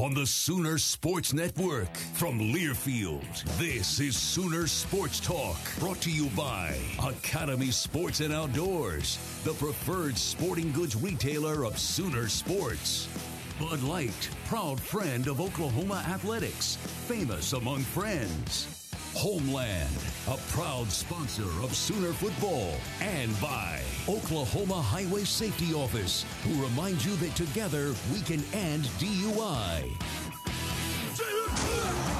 On the Sooner Sports Network from Learfield, this is Sooner Sports Talk, brought to you by Academy Sports and Outdoors, the preferred sporting goods retailer of Sooner Sports. Bud Light, proud friend of Oklahoma athletics, famous among friends. Homeland, a proud sponsor of Sooner football, and by Oklahoma Highway Safety Office, who reminds you that together we can end DUI.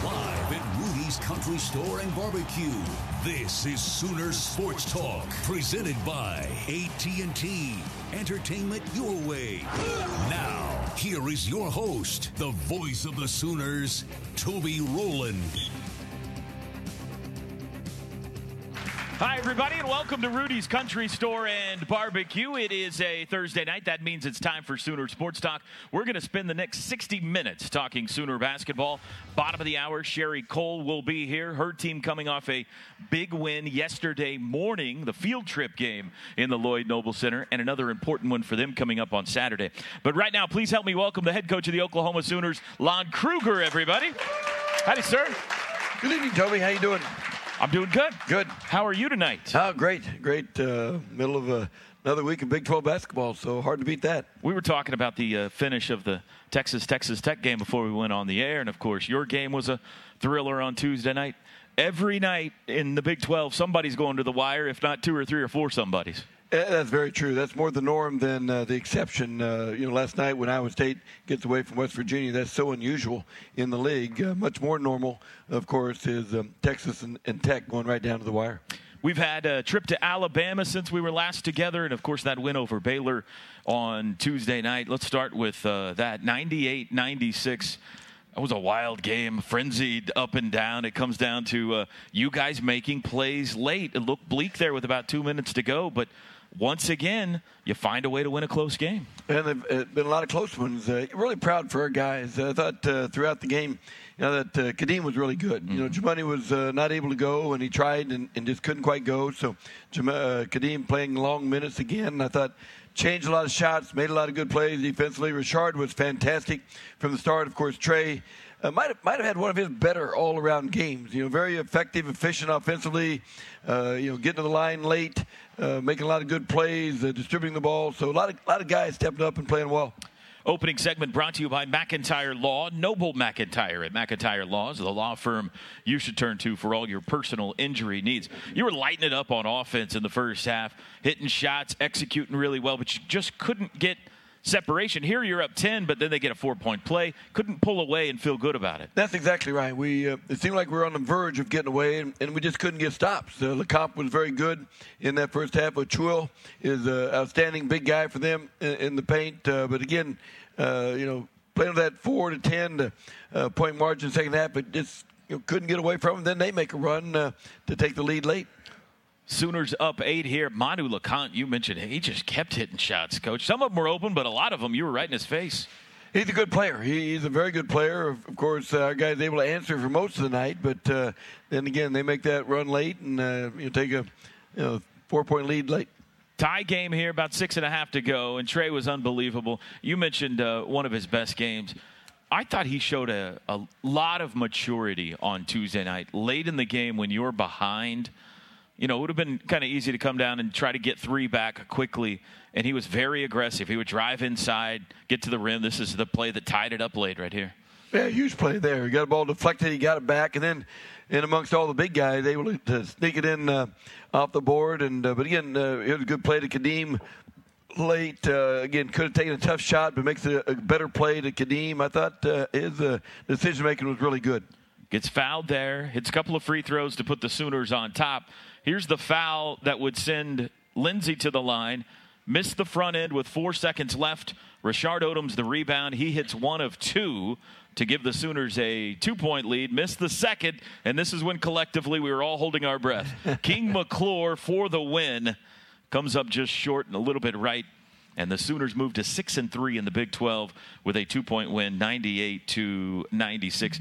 Live at Rudy's Country Store and Barbecue. This is Sooner Sports Talk, presented by AT&T. Entertainment your way. Now, here is your host, the voice of the Sooners, Toby Rowland. Hi, everybody, and welcome to Rudy's Country Store and Barbecue. It is a Thursday night. That means it's time for Sooner Sports Talk. We're going to spend the next 60 minutes talking Sooner basketball. Bottom of the hour, Sherri Coale will be here. Her team coming off a big win yesterday morning, the field trip game in the Lloyd Noble Center, and another important one for them coming up on Saturday. But right now, please help me welcome the head coach of the Oklahoma Sooners, Lon Kruger, everybody. Howdy, sir. Good evening, Toby. How you doing? I'm doing good. Good. How are you tonight? Oh, great, great. Uh, middle of uh, another week of Big 12 basketball, so hard to beat that. We were talking about the uh, finish of the Texas Texas Tech game before we went on the air, and of course, your game was a thriller on Tuesday night. Every night in the Big 12, somebody's going to the wire, if not two or three or four somebodies. That's very true. That's more the norm than uh, the exception. Uh, you know, last night when Iowa State gets away from West Virginia, that's so unusual in the league. Uh, much more normal, of course, is um, Texas and, and Tech going right down to the wire. We've had a trip to Alabama since we were last together, and of course, that win over Baylor on Tuesday night. Let's start with uh, that 98 96. That was a wild game, frenzied up and down. It comes down to uh, you guys making plays late. It looked bleak there with about two minutes to go, but once again, you find a way to win a close game. And there've uh, been a lot of close ones. Uh, really proud for our guys. I thought uh, throughout the game, you know, that uh, Khadeem was really good. You know, Jamuni was uh, not able to go, and he tried and, and just couldn't quite go. So Jam- uh, Khadeem playing long minutes again. I thought changed a lot of shots, made a lot of good plays defensively. Rashard was fantastic from the start. Of course, Trae. Uh, might have, might have had one of his better all around games. You know, very effective, efficient offensively. Uh, you know, getting to the line late, uh, making a lot of good plays, uh, distributing the ball. So a lot of a lot of guys stepping up and playing well. Opening segment brought to you by McIntyre Law, Noble McIntyre at McIntyre Laws, the law firm you should turn to for all your personal injury needs. You were lighting it up on offense in the first half, hitting shots, executing really well, but you just couldn't get separation. Here you're up 10, but then they get a four point play. Couldn't pull away and feel good about it. That's exactly right. We uh, It seemed like we were on the verge of getting away, and, and we just couldn't get stops. Uh, Lecomte was very good in that first half. Ochoa is an outstanding big guy for them in, in the paint. Uh, but again, uh, you know, playing that 4 to 10 to, uh, point margin second half, but just you know, couldn't get away from them. Then they make a run uh, to take the lead late. Sooners up eight here. Manu Lecomte, you mentioned he just kept hitting shots, coach. Some of them were open, but a lot of them you were right in his face. He's a good player. he's a very good player. Of course, uh, our guy's able to answer for most of the night, but uh, then again, they make that run late and uh, you know, take a you know, four point lead late. Tie game here, about six and a half to go, and Trae was unbelievable. You mentioned uh, one of his best games. I thought he showed a, a lot of maturity on Tuesday night. Late in the game, when you're behind – you know, it would have been kind of easy to come down and try to get three back quickly. And he was very aggressive. He would drive inside, get to the rim. This is the play that tied it up late right here. Yeah, huge play there. He got a ball deflected, he got it back, and then in amongst all the big guys, they were able to sneak it in uh, off the board. And uh, but again, uh, it was a good play to Khadeem late. Uh, again, could have taken a tough shot, but makes a, a better play to Khadeem. I thought uh, his uh, decision making was really good. Gets fouled there, hits a couple of free throws to put the Sooners on top. Here's the foul that would send Lindsey to the line. Missed the front end with four seconds left. Rashard Odomes the rebound. He hits one of two to give the Sooners a two point lead. Missed the second, and this is when collectively we were all holding our breath. King McClure for the win comes up just short and a little bit right. And the Sooners move to six and three in the Big 12 with a two point win, 98 to 96.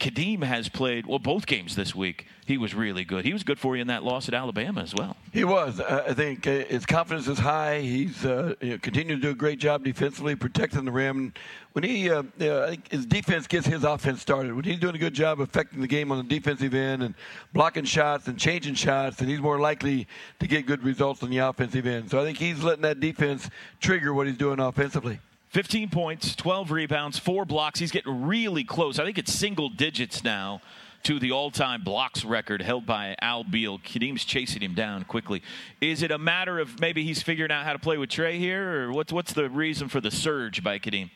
Khadeem has played well both games this week. He was really good. He was good for you in that loss at Alabama as well. He was. I think uh, his confidence is high. He's uh, you know, to do a great job defensively, protecting the rim. When he, uh, I think his defense gets his offense started. When he's doing a good job affecting the game on the defensive end and blocking shots and changing shots, and he's more likely to get good results on the offensive end. So I think he's letting that defense trigger what he's doing offensively. 15 points, 12 rebounds, four blocks. He's getting really close. I think it's single digits now to the all-time blocks record held by Al Beal. Khadeem's chasing him down quickly. Is it a matter of maybe he's figuring out how to play with Trae here, or what's what's the reason for the surge by Khadeem?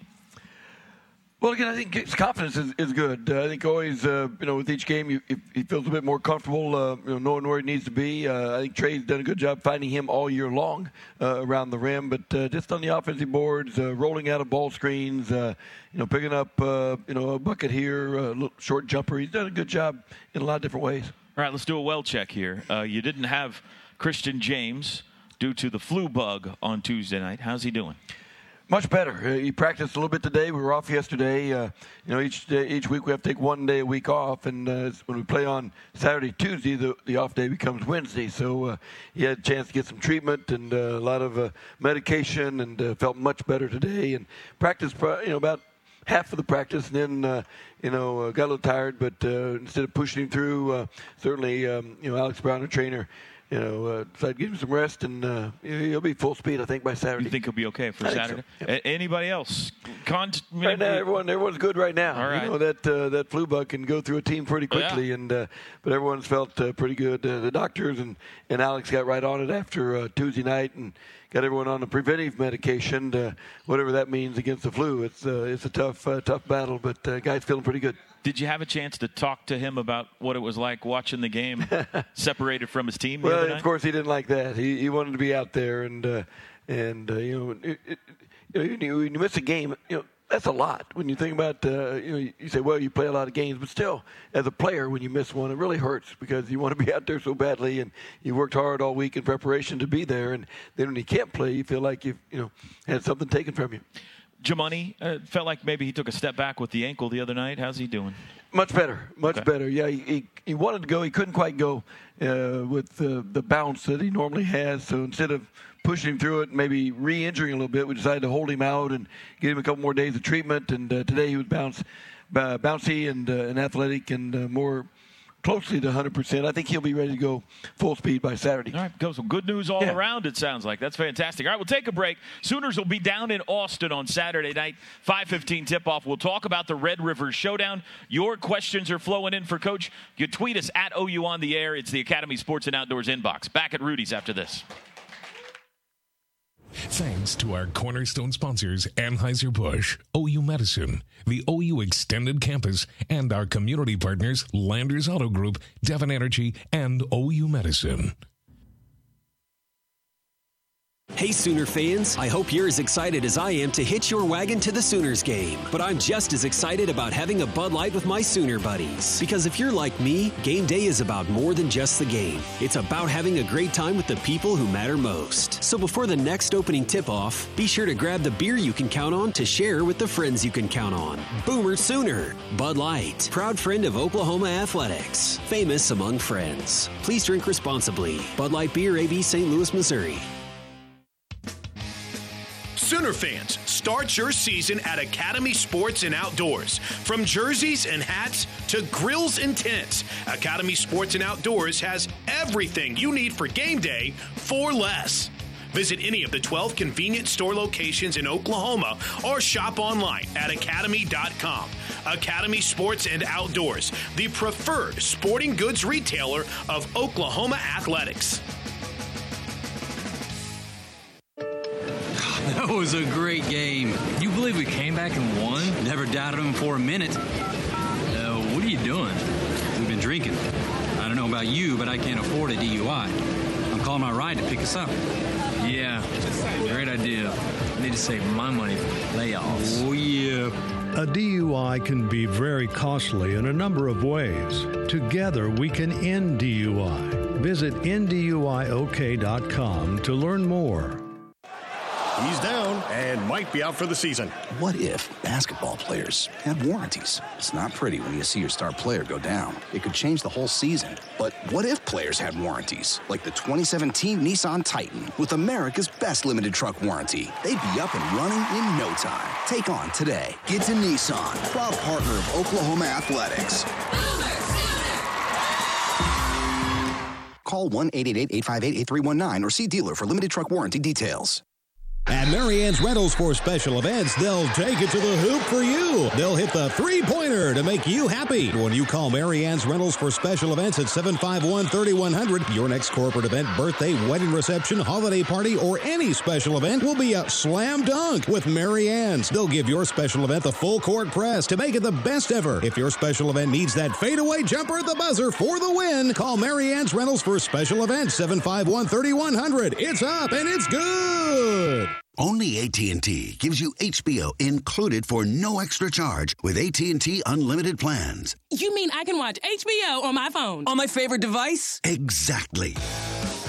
Well, again, I think his confidence is, is good. Uh, I think always, uh, you know, with each game, he feels a bit more comfortable, uh, you know, knowing where he needs to be. Uh, I think Trae's done a good job finding him all year long uh, around the rim, but uh, just on the offensive boards, rolling out of ball screens, you know, picking up, you know, a bucket here, a little short jumper. He's done a good job in a lot of different ways. All right, let's do a well check here. you didn't have Christian James due to the flu bug on Tuesday night. How's he doing? Much better. Uh, he practiced a little bit today. We were off yesterday. Uh, you know, each day, each week we have to take one day a week off, and uh, when we play on Saturday, Tuesday, the, the off day becomes Wednesday. So uh, he had a chance to get some treatment and uh, a lot of uh, medication, and felt much better today. And practiced, you know, about half of the practice, and then you know got a little tired. But instead of pushing him through, certainly um, you know Alex Brown, a trainer you know, uh, so I'd give him some rest, and uh, he'll be full speed, I think, by Saturday. You think he'll be okay for I Saturday? So. Yep. A- anybody else? Con- right now, everyone, everyone's good right now. All right. You know that uh, that flu bug can go through a team pretty quickly, yeah. and uh, but everyone's felt uh, pretty good. Uh, the doctors and, and Alex got right on it after Tuesday night, and got everyone on the preventive medication, whatever that means against the flu. It's it's a tough tough battle, but guys feeling pretty good. Did you have a chance to talk to him about what it was like watching the game separated from his team? well, of course, he didn't like that. He, he wanted to be out there, and uh, and uh, you know, it, it, you know, when you miss a game, you know. That's a lot when you think about. Uh, you know, you say, "Well, you play a lot of games," but still, as a player, when you miss one, it really hurts because you want to be out there so badly, and you worked hard all week in preparation to be there, and then when you can't play, you feel like you've you know had something taken from you. Jamuni uh, felt like maybe he took a step back with the ankle the other night. How's he doing? Much better, much okay. better. Yeah, he, he, he, wanted to go. He couldn't quite go uh, with the, the bounce that he normally has. So instead of pushing him through it, maybe re-injuring a little bit, we decided to hold him out and give him a couple more days of treatment. And uh, today he was bounce, uh, bouncy and, uh, and athletic and uh, more closely to 100%. I think he'll be ready to go full speed by Saturday. All right, go. So good news all yeah. around, it sounds like. That's fantastic. All right, we'll take a break. Sooners will be down in Austin on Saturday night, 5.15 tip-off. We'll talk about the Red River Showdown. Your questions are flowing in for Coach. You tweet us at OU on the air. It's the Academy Sports and Outdoors inbox. Back at Rudy's after this. Thanks to our cornerstone sponsors, Anheuser-Busch, OU Medicine, the OU Extended Campus, and our community partners, Landers Auto Group, Devon Energy, and OU Medicine. Hey Sooner fans, I hope you're as excited as I am to hitch your wagon to the Sooners game. But I'm just as excited about having a Bud Light with my Sooner buddies. Because if you're like me, game day is about more than just the game. It's about having a great time with the people who matter most. So before the next opening tip off, be sure to grab the beer you can count on to share with the friends you can count on. Boomer Sooner, Bud Light, proud friend of Oklahoma Athletics, famous among friends. Please drink responsibly. Bud Light Beer, AB St. Louis, Missouri. Sooner fans, start your season at Academy Sports and Outdoors. From jerseys and hats to grills and tents, Academy Sports and Outdoors has everything you need for game day for less. Visit any of the 12 convenient store locations in Oklahoma or shop online at academy.com. Academy Sports and Outdoors, the preferred sporting goods retailer of Oklahoma athletics. That was a great game. You believe we came back and won? Never doubted them for a minute. Uh, what are you doing? We've been drinking. I don't know about you, but I can't afford a DUI. I'm calling my ride to pick us up. Yeah, great idea. I need to save my money for layoffs. Oh, yeah. A DUI can be very costly in a number of ways. Together, we can end DUI. Visit NDUIOK.com to learn more. He's down and might be out for the season. What if basketball players had warranties? It's not pretty when you see your star player go down. It could change the whole season. But what if players had warranties? Like the 2017 Nissan Titan with America's best limited truck warranty. They'd be up and running in no time. Take on today. Get to Nissan, proud partner of Oklahoma Athletics. Call 1 888 858 8319 or see dealer for limited truck warranty details. At Marianne's Rentals for special events, they'll take it to the hoop for you. They'll hit the three-pointer to make you happy. When you call Marianne's Rentals for special events at 751-3100, your next corporate event, birthday, wedding reception, holiday party, or any special event will be a slam dunk with Marianne's. They'll give your special event the full court press to make it the best ever. If your special event needs that fadeaway jumper at the buzzer for the win, call Marianne's Rentals for special events 751-3100. It's up and it's good. Only AT&T gives you HBO included for no extra charge with AT&T unlimited plans. You mean I can watch HBO on my phone? On my favorite device? Exactly.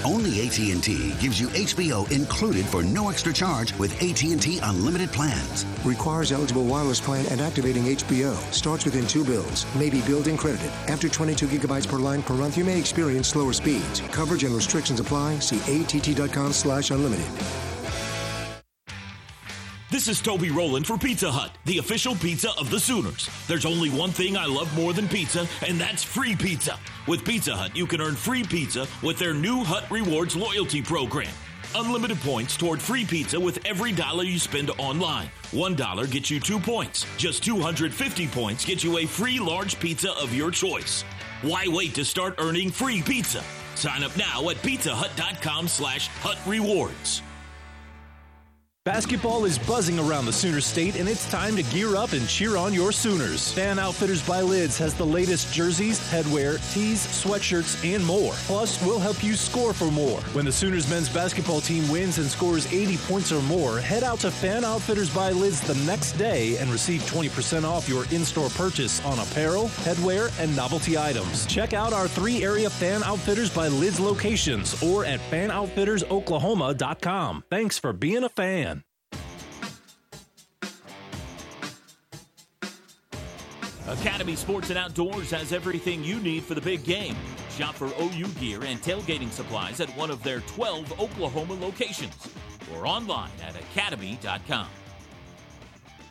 Only AT&T gives you HBO included for no extra charge with AT&T unlimited plans. Requires eligible wireless plan and activating HBO. Starts within two bills. May be billed and credited. After 22 gigabytes per line per month, you may experience slower speeds. Coverage and restrictions apply. See att.com slash unlimited. This is Toby Rowland for Pizza Hut, the official pizza of the Sooners. There's only one thing I love more than pizza, and that's free pizza. With Pizza Hut, you can earn free pizza with their new Hut Rewards loyalty program. Unlimited points toward free pizza with every dollar you spend online. One dollar gets you two points. Just 250 points get you a free large pizza of your choice. Why wait to start earning free pizza? Sign up now at pizzahut.com slash hut rewards. Basketball is buzzing around the Sooner State, and it's time to gear up and cheer on your Sooners. Fan Outfitters by Lids has the latest jerseys, headwear, tees, sweatshirts, and more. Plus, we'll help you score for more. When the Sooners men's basketball team wins and scores 80 points or more, head out to Fan Outfitters by Lids the next day and receive 20% off your in-store purchase on apparel, headwear, and novelty items. Check out our three area Fan Outfitters by Lids locations or at fanoutfittersoklahoma.com. Thanks for being a fan. Academy Sports and Outdoors has everything you need for the big game. Shop for OU gear and tailgating supplies at one of their 12 Oklahoma locations or online at academy.com.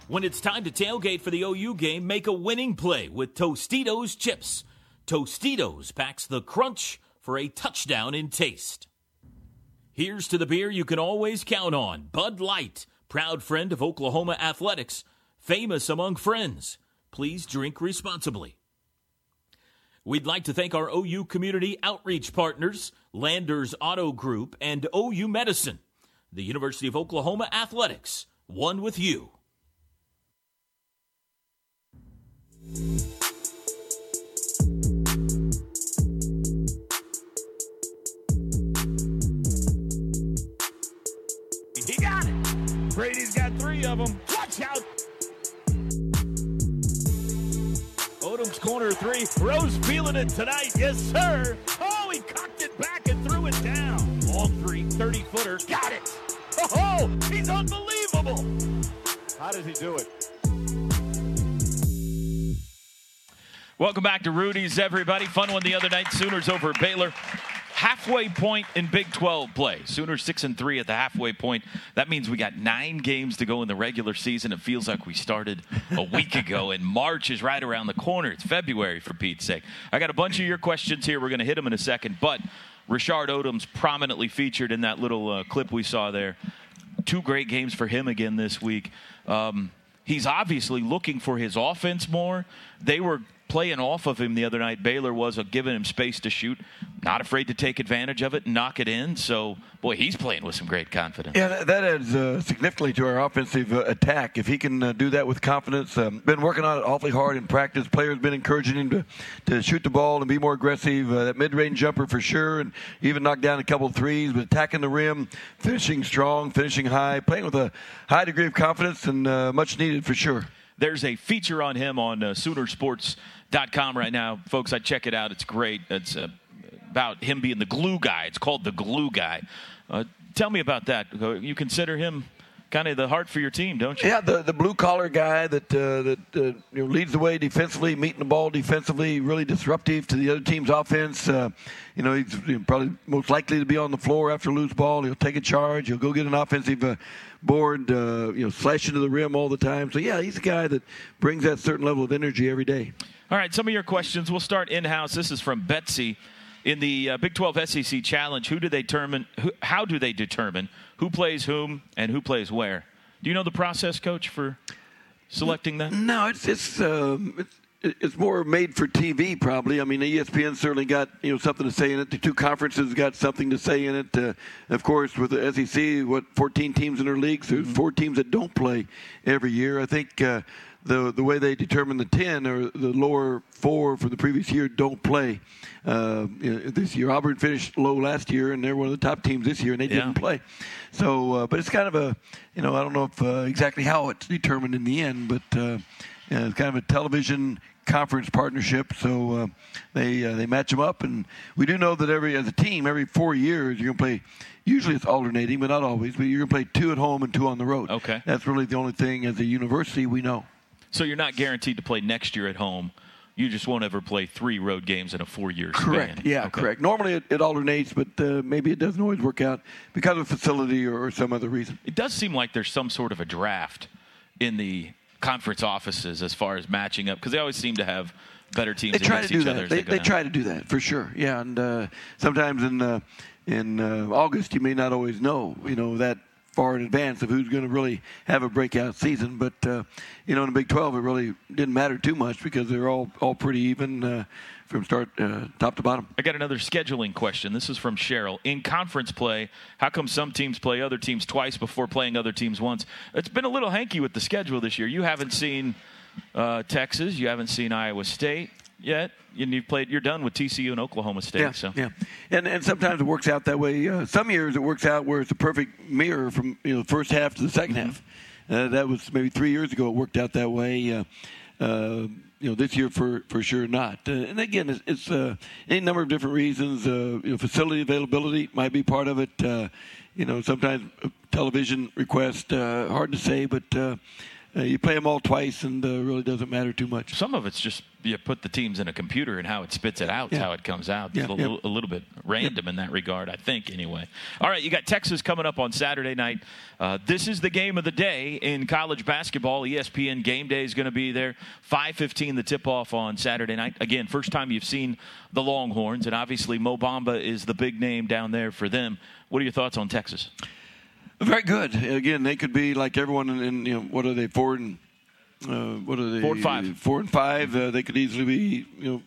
When it's time to tailgate for the OU game, make a winning play with Tostitos chips. Tostitos packs the crunch for a touchdown in taste. Here's to the beer you can always count on Bud Light, proud friend of Oklahoma athletics, famous among friends. Please drink responsibly. We'd like to thank our OU community outreach partners, Landers Auto Group and OU Medicine. The University of Oklahoma Athletics, one with you. He got it. Brady's got three of them. Odomes corner three. Rose feeling it tonight. Yes, sir. Oh, he cocked it back and threw it down. Long three, 30 footer. Got it. Oh, he's unbelievable. How does he do it? Welcome back to Rudy's, everybody. Fun one the other night. Sooners over Baylor. Halfway point in Big 12 play. Sooners six and three at the halfway point. That means we got nine games to go in the regular season. It feels like we started a week ago, and March is right around the corner. It's February, for Pete's sake. I got a bunch of your questions here. We're going to hit them in a second, but Rashard Odomes prominently featured in that little uh, clip we saw there. Two great games for him again this week. Um, he's obviously looking for his offense more. They were playing off of him the other night. Baylor was uh, giving him space to shoot, not afraid to take advantage of it and knock it in. So, boy, he's playing with some great confidence. Yeah, that, adds uh, significantly to our offensive uh, attack. If he can uh, do that with confidence, um, been working on it awfully hard in practice. Players been encouraging him to, to shoot the ball and be more aggressive. Uh, that mid-range jumper for sure, and even knock down a couple threes. But attacking the rim, finishing strong, finishing high, playing with a high degree of confidence and uh, much needed for sure. There's a feature on him on uh, Soonersports.com right now, folks. I check it out. It's great. It's uh, about him being the glue guy. It's called the glue guy. Uh, tell me about that. You consider him kind of the heart for your team, don't you? Yeah, the the blue collar guy that uh, that uh, you know, leads the way defensively, meeting the ball defensively, really disruptive to the other team's offense. Uh, you know, he's probably most likely to be on the floor after a loose ball. He'll take a charge. He'll go get an offensive uh, board. Uh, you know, slash into the rim all the time. So yeah, he's a guy that brings that certain level of energy every day. All right, some of your questions. We'll start in house. This is from Betsy. In the uh, Big 12 SEC Challenge, who do they determine? Who, how do they determine who plays whom and who plays where? Do you know the process, Coach, for selecting that? No, it's it's um, it's, it's more made for TV, probably. I mean, ESPN certainly got you know something to say in it. The two conferences got something to say in it. Uh, of course, with the SEC, what 14 teams in their leagues? There's four teams that don't play every year. I think. Uh, the the way they determine the ten or the lower four for the previous year don't play uh, this year. Auburn finished low last year, and they're one of the top teams this year, and they Yeah. didn't play. So, uh, but it's kind of a you know I don't know if uh, exactly how it's determined in the end, but uh, yeah, it's kind of a television conference partnership. So uh, they uh, they match them up, and we do know that every as a team, every four years you're gonna play. Usually it's alternating, but not always. But you're gonna play two at home and two on the road. Okay. that's really the only thing as a university we know. So you're not guaranteed to play next year at home. You just won't ever play three road games in a four-year span. Correct. Yeah, correct. Normally it, it alternates, but uh, maybe it doesn't always work out because of facility or, or some other reason. It does seem like there's some sort of a draft in the conference offices as far as matching up because they always seem to have better teams They try to do each that. other. as They, they try to do that for sure. Yeah, and uh, sometimes in uh, in uh, August you may not always know, you know, that far in advance of who's going to really have a breakout season. But uh, you know, in the Big 12, it really didn't matter too much because they're all all pretty even uh, from start uh, top to bottom. I got another scheduling question. This is from Cheryl. In conference play, how come some teams play other teams twice before playing other teams once? It's been a little hanky with the schedule this year. You haven't seen uh, Texas, you haven't seen Iowa State yet, and you've played. You're done with TCU and Oklahoma State. Yeah, so yeah, and and sometimes it works out that way. Uh, some years it works out where it's a perfect mirror from you know the first half to the 2nd half. Uh, that was maybe three years ago. It worked out that way. Uh, uh, you know, this year for for sure not. Uh, and again, it's, it's uh, any number of different reasons. Uh, you know, facility availability might be part of it. Uh, you know, sometimes television request uh, hard to say, but. Uh, you play them all twice, and uh, really doesn't matter too much. Some of it's just you put the teams in a computer and how it spits it out, Yeah. how it comes out. Yeah, It's a, yeah. little, a little bit random in that regard, I think. Anyway, all right, you got Texas coming up on Saturday night. Uh, this is the game of the day in college basketball. ESPN Game Day is going to be there. Five fifteen, the tip off on Saturday night. Again, first time you've seen the Longhorns, and obviously Mo Bamba is the big name down there for them. What are your thoughts on Texas? Very good. Again, they could be like everyone in, in you know what are they four and uh, what are they Four and five. Four and five. Uh, they could easily be you know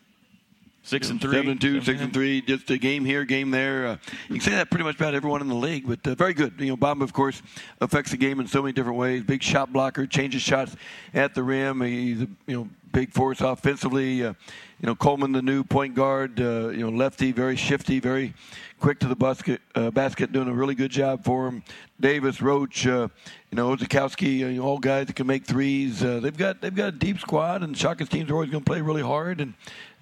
Six you know, and three. seven and two, Seven six and three. Just a game here, game there. Uh, you can say that pretty much about everyone in the league, but uh, very good. You know, Bob, of course, affects the game in so many different ways. Big shot blocker, changes shots at the rim. He's a you know big force offensively. Uh, you know, Coleman, the new point guard. Uh, you know, lefty, very shifty, very quick to the basket. Uh, basket, doing a really good job for him. Davis, Roach, uh, you know, Osetkowski, you know, all guys that can make threes. Uh, they've got they've got a deep squad, and Shaka's teams are always going to play really hard, and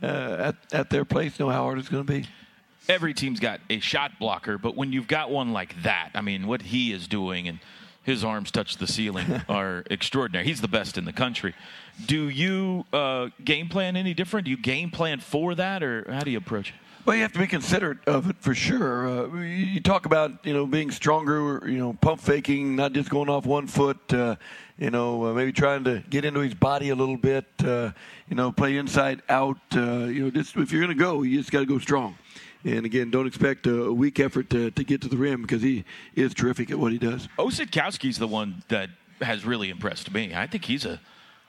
uh, at at their place, know how hard it's going to be. Every team's got a shot blocker, but when you've got one like that, I mean, what he is doing and his arms touch the ceiling are extraordinary. He's the best in the country. Do you uh, game plan any different? Do you game plan for that, or how do you approach it? Well, you have to be considerate of it for sure. Uh, you talk about you know being stronger, you know, pump faking, not just going off one foot. Uh, you know, uh, maybe trying to get into his body a little bit. Uh, you know, play inside out. Uh, you know, just if you're going to go, you just got to go strong. And again, don't expect a weak effort to, to get to the rim because he is terrific at what he does. Osetkowski's the one that has really impressed me. I think he's a,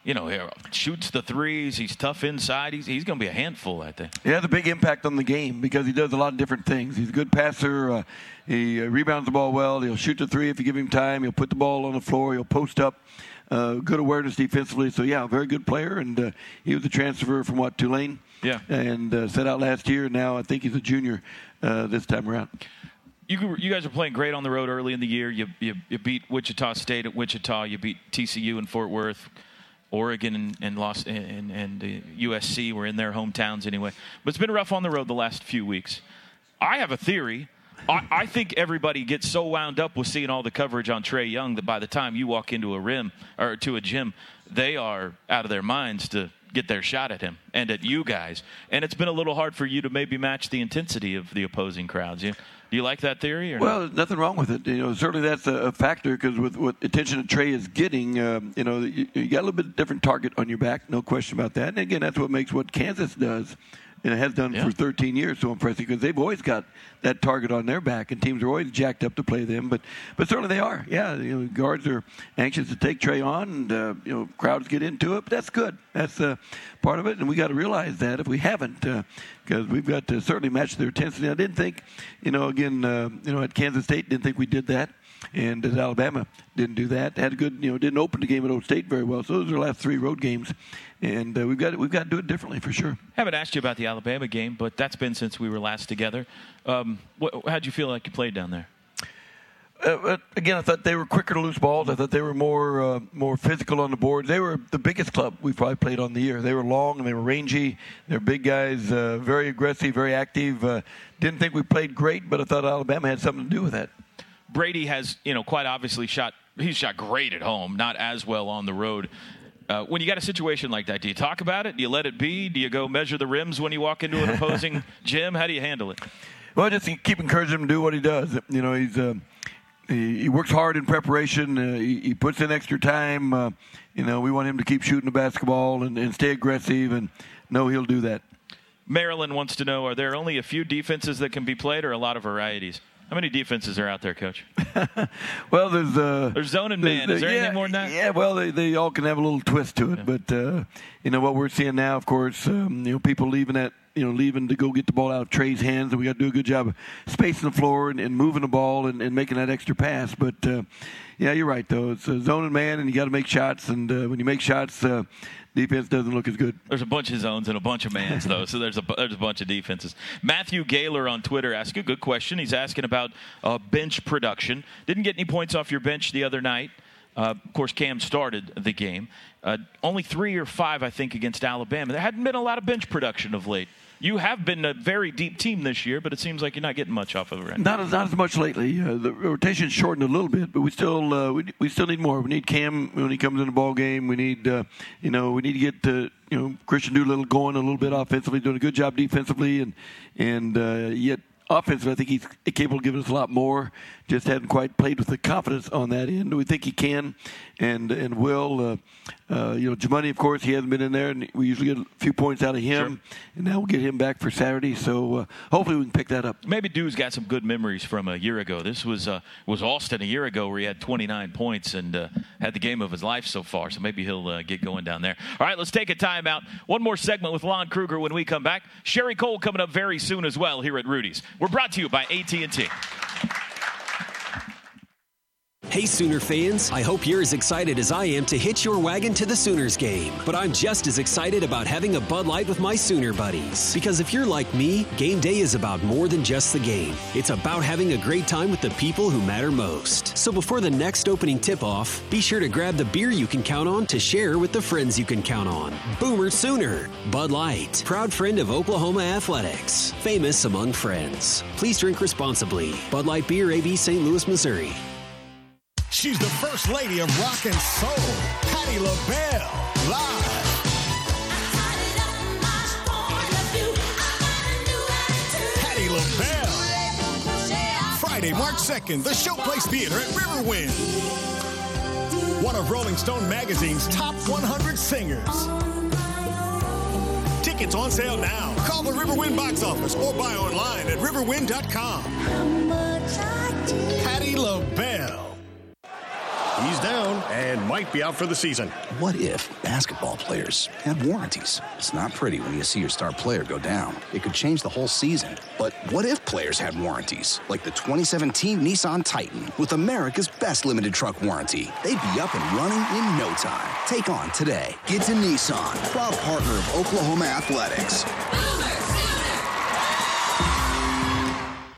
you know, he shoots the threes. He's tough inside. He's, he's going to be a handful, I think. He has a big impact on the game because he does a lot of different things. He's a good passer. Uh, he uh, rebounds the ball well. He'll shoot the three if you give him time. He'll put the ball on the floor. He'll post up. Uh, good awareness defensively. So yeah, very good player. And uh, he was a transfer from what Tulane. Yeah. And uh, set out last year. Now I think he's a junior uh, this time around. You, you guys are playing great on the road early in the year. You, you, you beat Wichita State at Wichita. You beat TCU in Fort Worth. Oregon and, and, Los, and, and USC were in their hometowns anyway. But it's been rough on the road the last few weeks. I have a theory. I, I think everybody gets so wound up with seeing all the coverage on Trae Young that by the time you walk into a rim or to a gym, they are out of their minds to get their shot at him and at you guys. And it's been a little hard for you to maybe match the intensity of the opposing crowds. Do you like that theory? Or well, not? nothing wrong with it. You know, certainly that's a, factor because with what attention that Trae is getting, um, you know, you, you, got a little bit different target on your back, no question about that. And again, that's what makes what Kansas does and it has done yeah. for 13 years so impressive because they've always got that target on their back, and teams are always jacked up to play them. But but certainly they are. Yeah, you know, guards are anxious to take Trae on, and uh, you know crowds get into it. But that's good. That's uh, part of it, and we got to realize that if we haven't, because uh, we've got to certainly match their intensity. I didn't think, you know, again, uh, you know, at Kansas State, didn't think we did that and at Alabama didn't do that. Had a good, you know, didn't open the game at Old State very well. So those are the last three road games, and uh, we've got we've got to do it differently for sure. Haven't asked you about the Alabama game, but that's been since we were last together. Um, what, how'd you feel like you played down there? Uh, again, I thought they were quicker to lose balls. I thought they were more uh, more physical on the board. They were the biggest club we've probably played on the year. They were long and they were rangy. They're big guys, uh, very aggressive, very active. Uh, didn't think we played great, but I thought Alabama had something to do with that. Brady has, you know, quite obviously shot. He's shot great at home, not as well on the road. Uh, when you got a situation like that, do you talk about it? Do you let it be? Do you go measure the rims when you walk into an opposing gym? How do you handle it? Well, just keep encouraging him to do what he does. You know, he's uh, he, he, works hard in preparation. Uh, he, he, puts in extra time. Uh, you know, we want him to keep shooting the basketball and, and stay aggressive, and know he'll do that. Maryland wants to know: Are there only a few defenses that can be played, or a lot of varieties? How many defenses are out there, Coach? well, there's uh, there's zone and man. Is there yeah, anything more than that? Yeah, well, they, they all can have a little twist to it, yeah. but uh, you know what we're seeing now, of course, um, you know people leaving that you know leaving to go get the ball out of Trae's hands, and we got to do a good job of spacing the floor and, and moving the ball and, and, making that extra pass. But uh, yeah, you're right though. It's a zone and man, and you got to make shots, and uh, when you make shots, uh, defense doesn't look as good. There's a bunch of zones and a bunch of mans, though, so there's a, there's a bunch of defenses. Matthew Gaylor on Twitter asked a good question. He's asking about uh, bench production. Didn't get any points off your bench the other night. Uh, of course, Cam started the game. Uh, only three or five, I think, against Alabama. There hadn't been a lot of bench production of late you have been a very deep team this year, but it seems like you're not getting much off of it. Right not as not as much lately. Uh, the rotation's shortened a little bit, but we still uh, we, we still need more. We need Cam when he comes in the ball game. We need uh, you know we need to get uh, you know Christian Doolittle going a little bit offensively, doing a good job defensively, and and uh, yet offensively, I think he's capable of giving us a lot more just hadn't quite played with the confidence on that end. We think he can and and will. Uh, uh, you know, Jamuni, of course, he hasn't been in there, and we usually get a few points out of him. Sure. And now we'll get him back for Saturday. So uh, hopefully we can pick that up. Maybe Dew's got some good memories from a year ago. This was uh, was Austin a year ago where he had 29 points and uh, had the game of his life so far. So maybe he'll uh, get going down there. All right, let's take a timeout. One more segment with Lon Kruger when we come back. Sherri Coale coming up very soon as well here at Rudy's. We're brought to you by AT&T. Hey Sooner fans, I hope you're as excited as I am to hitch your wagon to the Sooners game. But I'm just as excited about having a Bud Light with my Sooner buddies. Because if you're like me, game day is about more than just the game. It's about having a great time with the people who matter most. So before the next opening tip off, be sure to grab the beer you can count on to share with the friends you can count on. Boomer Sooner, Bud Light, proud friend of Oklahoma Athletics, famous among friends. Please drink responsibly. Bud Light Beer, AB St. Louis, Missouri. She's the first lady of rock and soul, Patti LaBelle, live. Patti LaBelle. Friday, March 2nd, the Showplace Theater at Riverwind. One of Rolling Stone magazine's top 100 singers. Tickets on sale now. Call the Riverwind box office or buy online at riverwind.com. Patti LaBelle. He's down and might be out for the season. What if basketball players had warranties? It's not pretty when you see your star player go down. It could change the whole season. But what if players had warranties? Like the 2017 Nissan Titan with America's best limited truck warranty. They'd be up and running in no time. Take on today. Get to Nissan, proud partner of Oklahoma Athletics.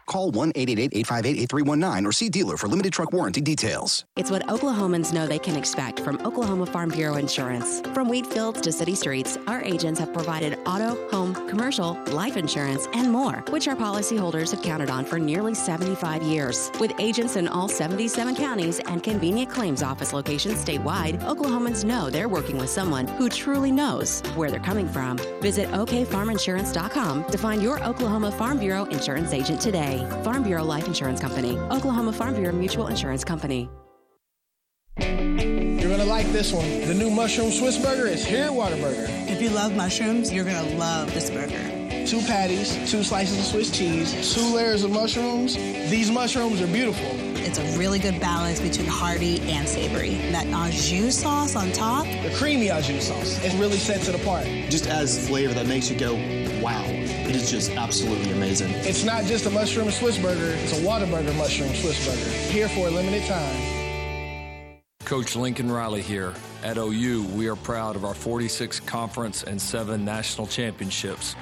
Call 1 888 858 8319 or see dealer for limited truck warranty details. It's what Oklahomans know they can expect from Oklahoma Farm Bureau Insurance. From wheat fields to city streets, our agents have provided auto, home, commercial, life insurance, and more, which our policyholders have counted on for nearly 75 years. With agents in all 77 counties and convenient claims office locations statewide, Oklahomans know they're working with someone who truly knows where they're coming from. Visit okfarminsurance.com to find your Oklahoma Farm Bureau insurance agent today. Farm Bureau Life Insurance Company, Oklahoma Farm Bureau Mutual Insurance Company. You're gonna like this one. The new mushroom Swiss burger is here at Whataburger. If you love mushrooms, you're gonna love this burger. Two patties, two slices of Swiss cheese, two layers of mushrooms. These mushrooms are beautiful. It's a really good balance between hearty and savory. That au jus sauce on top. The creamy au jus sauce. It really sets it apart. Just adds flavor that makes you go, wow. It is just absolutely amazing. It's not just a mushroom Swiss burger, it's a Whataburger mushroom Swiss burger. Here for a limited time. Coach Lincoln Riley here. At OU, we are proud of our 46 conference and seven national championships.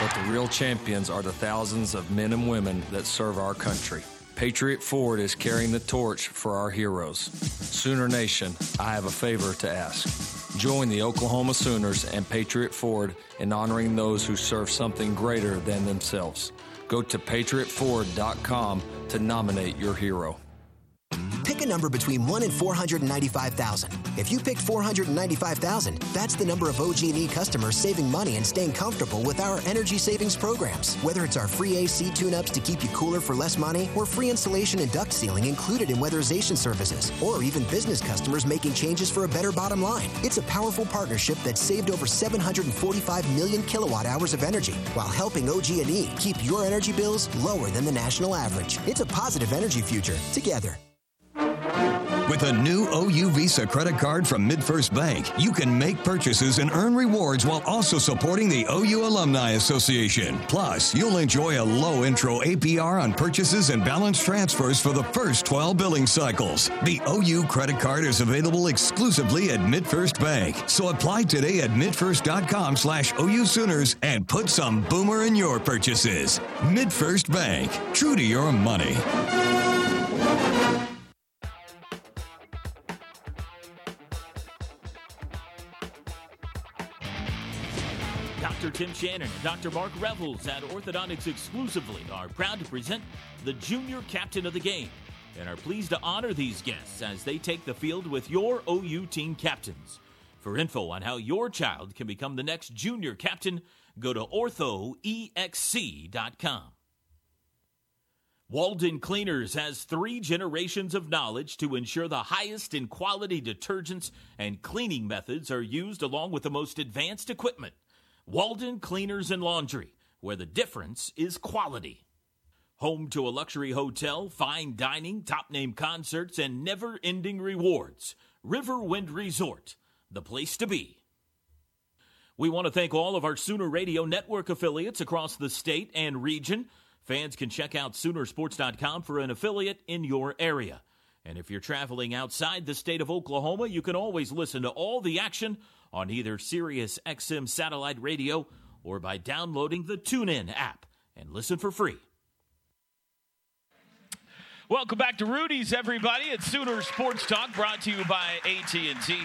But the real champions are the thousands of men and women that serve our country. Patriot Ford is carrying the torch for our heroes. Sooner Nation, I have a favor to ask. Join the Oklahoma Sooners and Patriot Ford in honoring those who serve something greater than themselves. Go to patriotford.com to nominate your hero. Pick a number between 1 and 495,000. If you picked 495,000, that's the number of OG&E customers saving money and staying comfortable with our energy savings programs. Whether it's our free AC tune-ups to keep you cooler for less money, or free insulation and duct sealing included in weatherization services, or even business customers making changes for a better bottom line. It's a powerful partnership that saved over 745 million kilowatt hours of energy while helping OG&E keep your energy bills lower than the national average. It's a positive energy future together. With a new OU Visa credit card from MidFirst Bank, you can make purchases and earn rewards while also supporting the OU Alumni Association. Plus, you'll enjoy a low intro APR on purchases and balance transfers for the first 12 billing cycles. The OU credit card is available exclusively at MidFirst Bank. So apply today at midfirst.com slash OU Sooners and put some boomer in your purchases. MidFirst Bank, true to your money. Dr. Tim Shannon and Dr. Mark Revels at Orthodontics exclusively are proud to present the Junior Captain of the Game and are pleased to honor these guests as they take the field with your OU team captains. For info on how your child can become the next junior captain, go to orthoexc.com. Walden Cleaners has three generations of knowledge to ensure the highest in quality detergents and cleaning methods are used along with the most advanced equipment. Walden Cleaners and Laundry, where the difference is quality. Home to a luxury hotel, fine dining, top name concerts, and never ending rewards. Riverwind Resort, the place to be. We want to thank all of our Sooner Radio Network affiliates across the state and region. Fans can check out Soonersports.com for an affiliate in your area. And if you're traveling outside the state of Oklahoma, you can always listen to all the action on either Sirius XM satellite radio or by downloading the TuneIn app and listen for free. Welcome back to Rudy's, everybody. It's Sooner Sports Talk, brought to you by AT&T.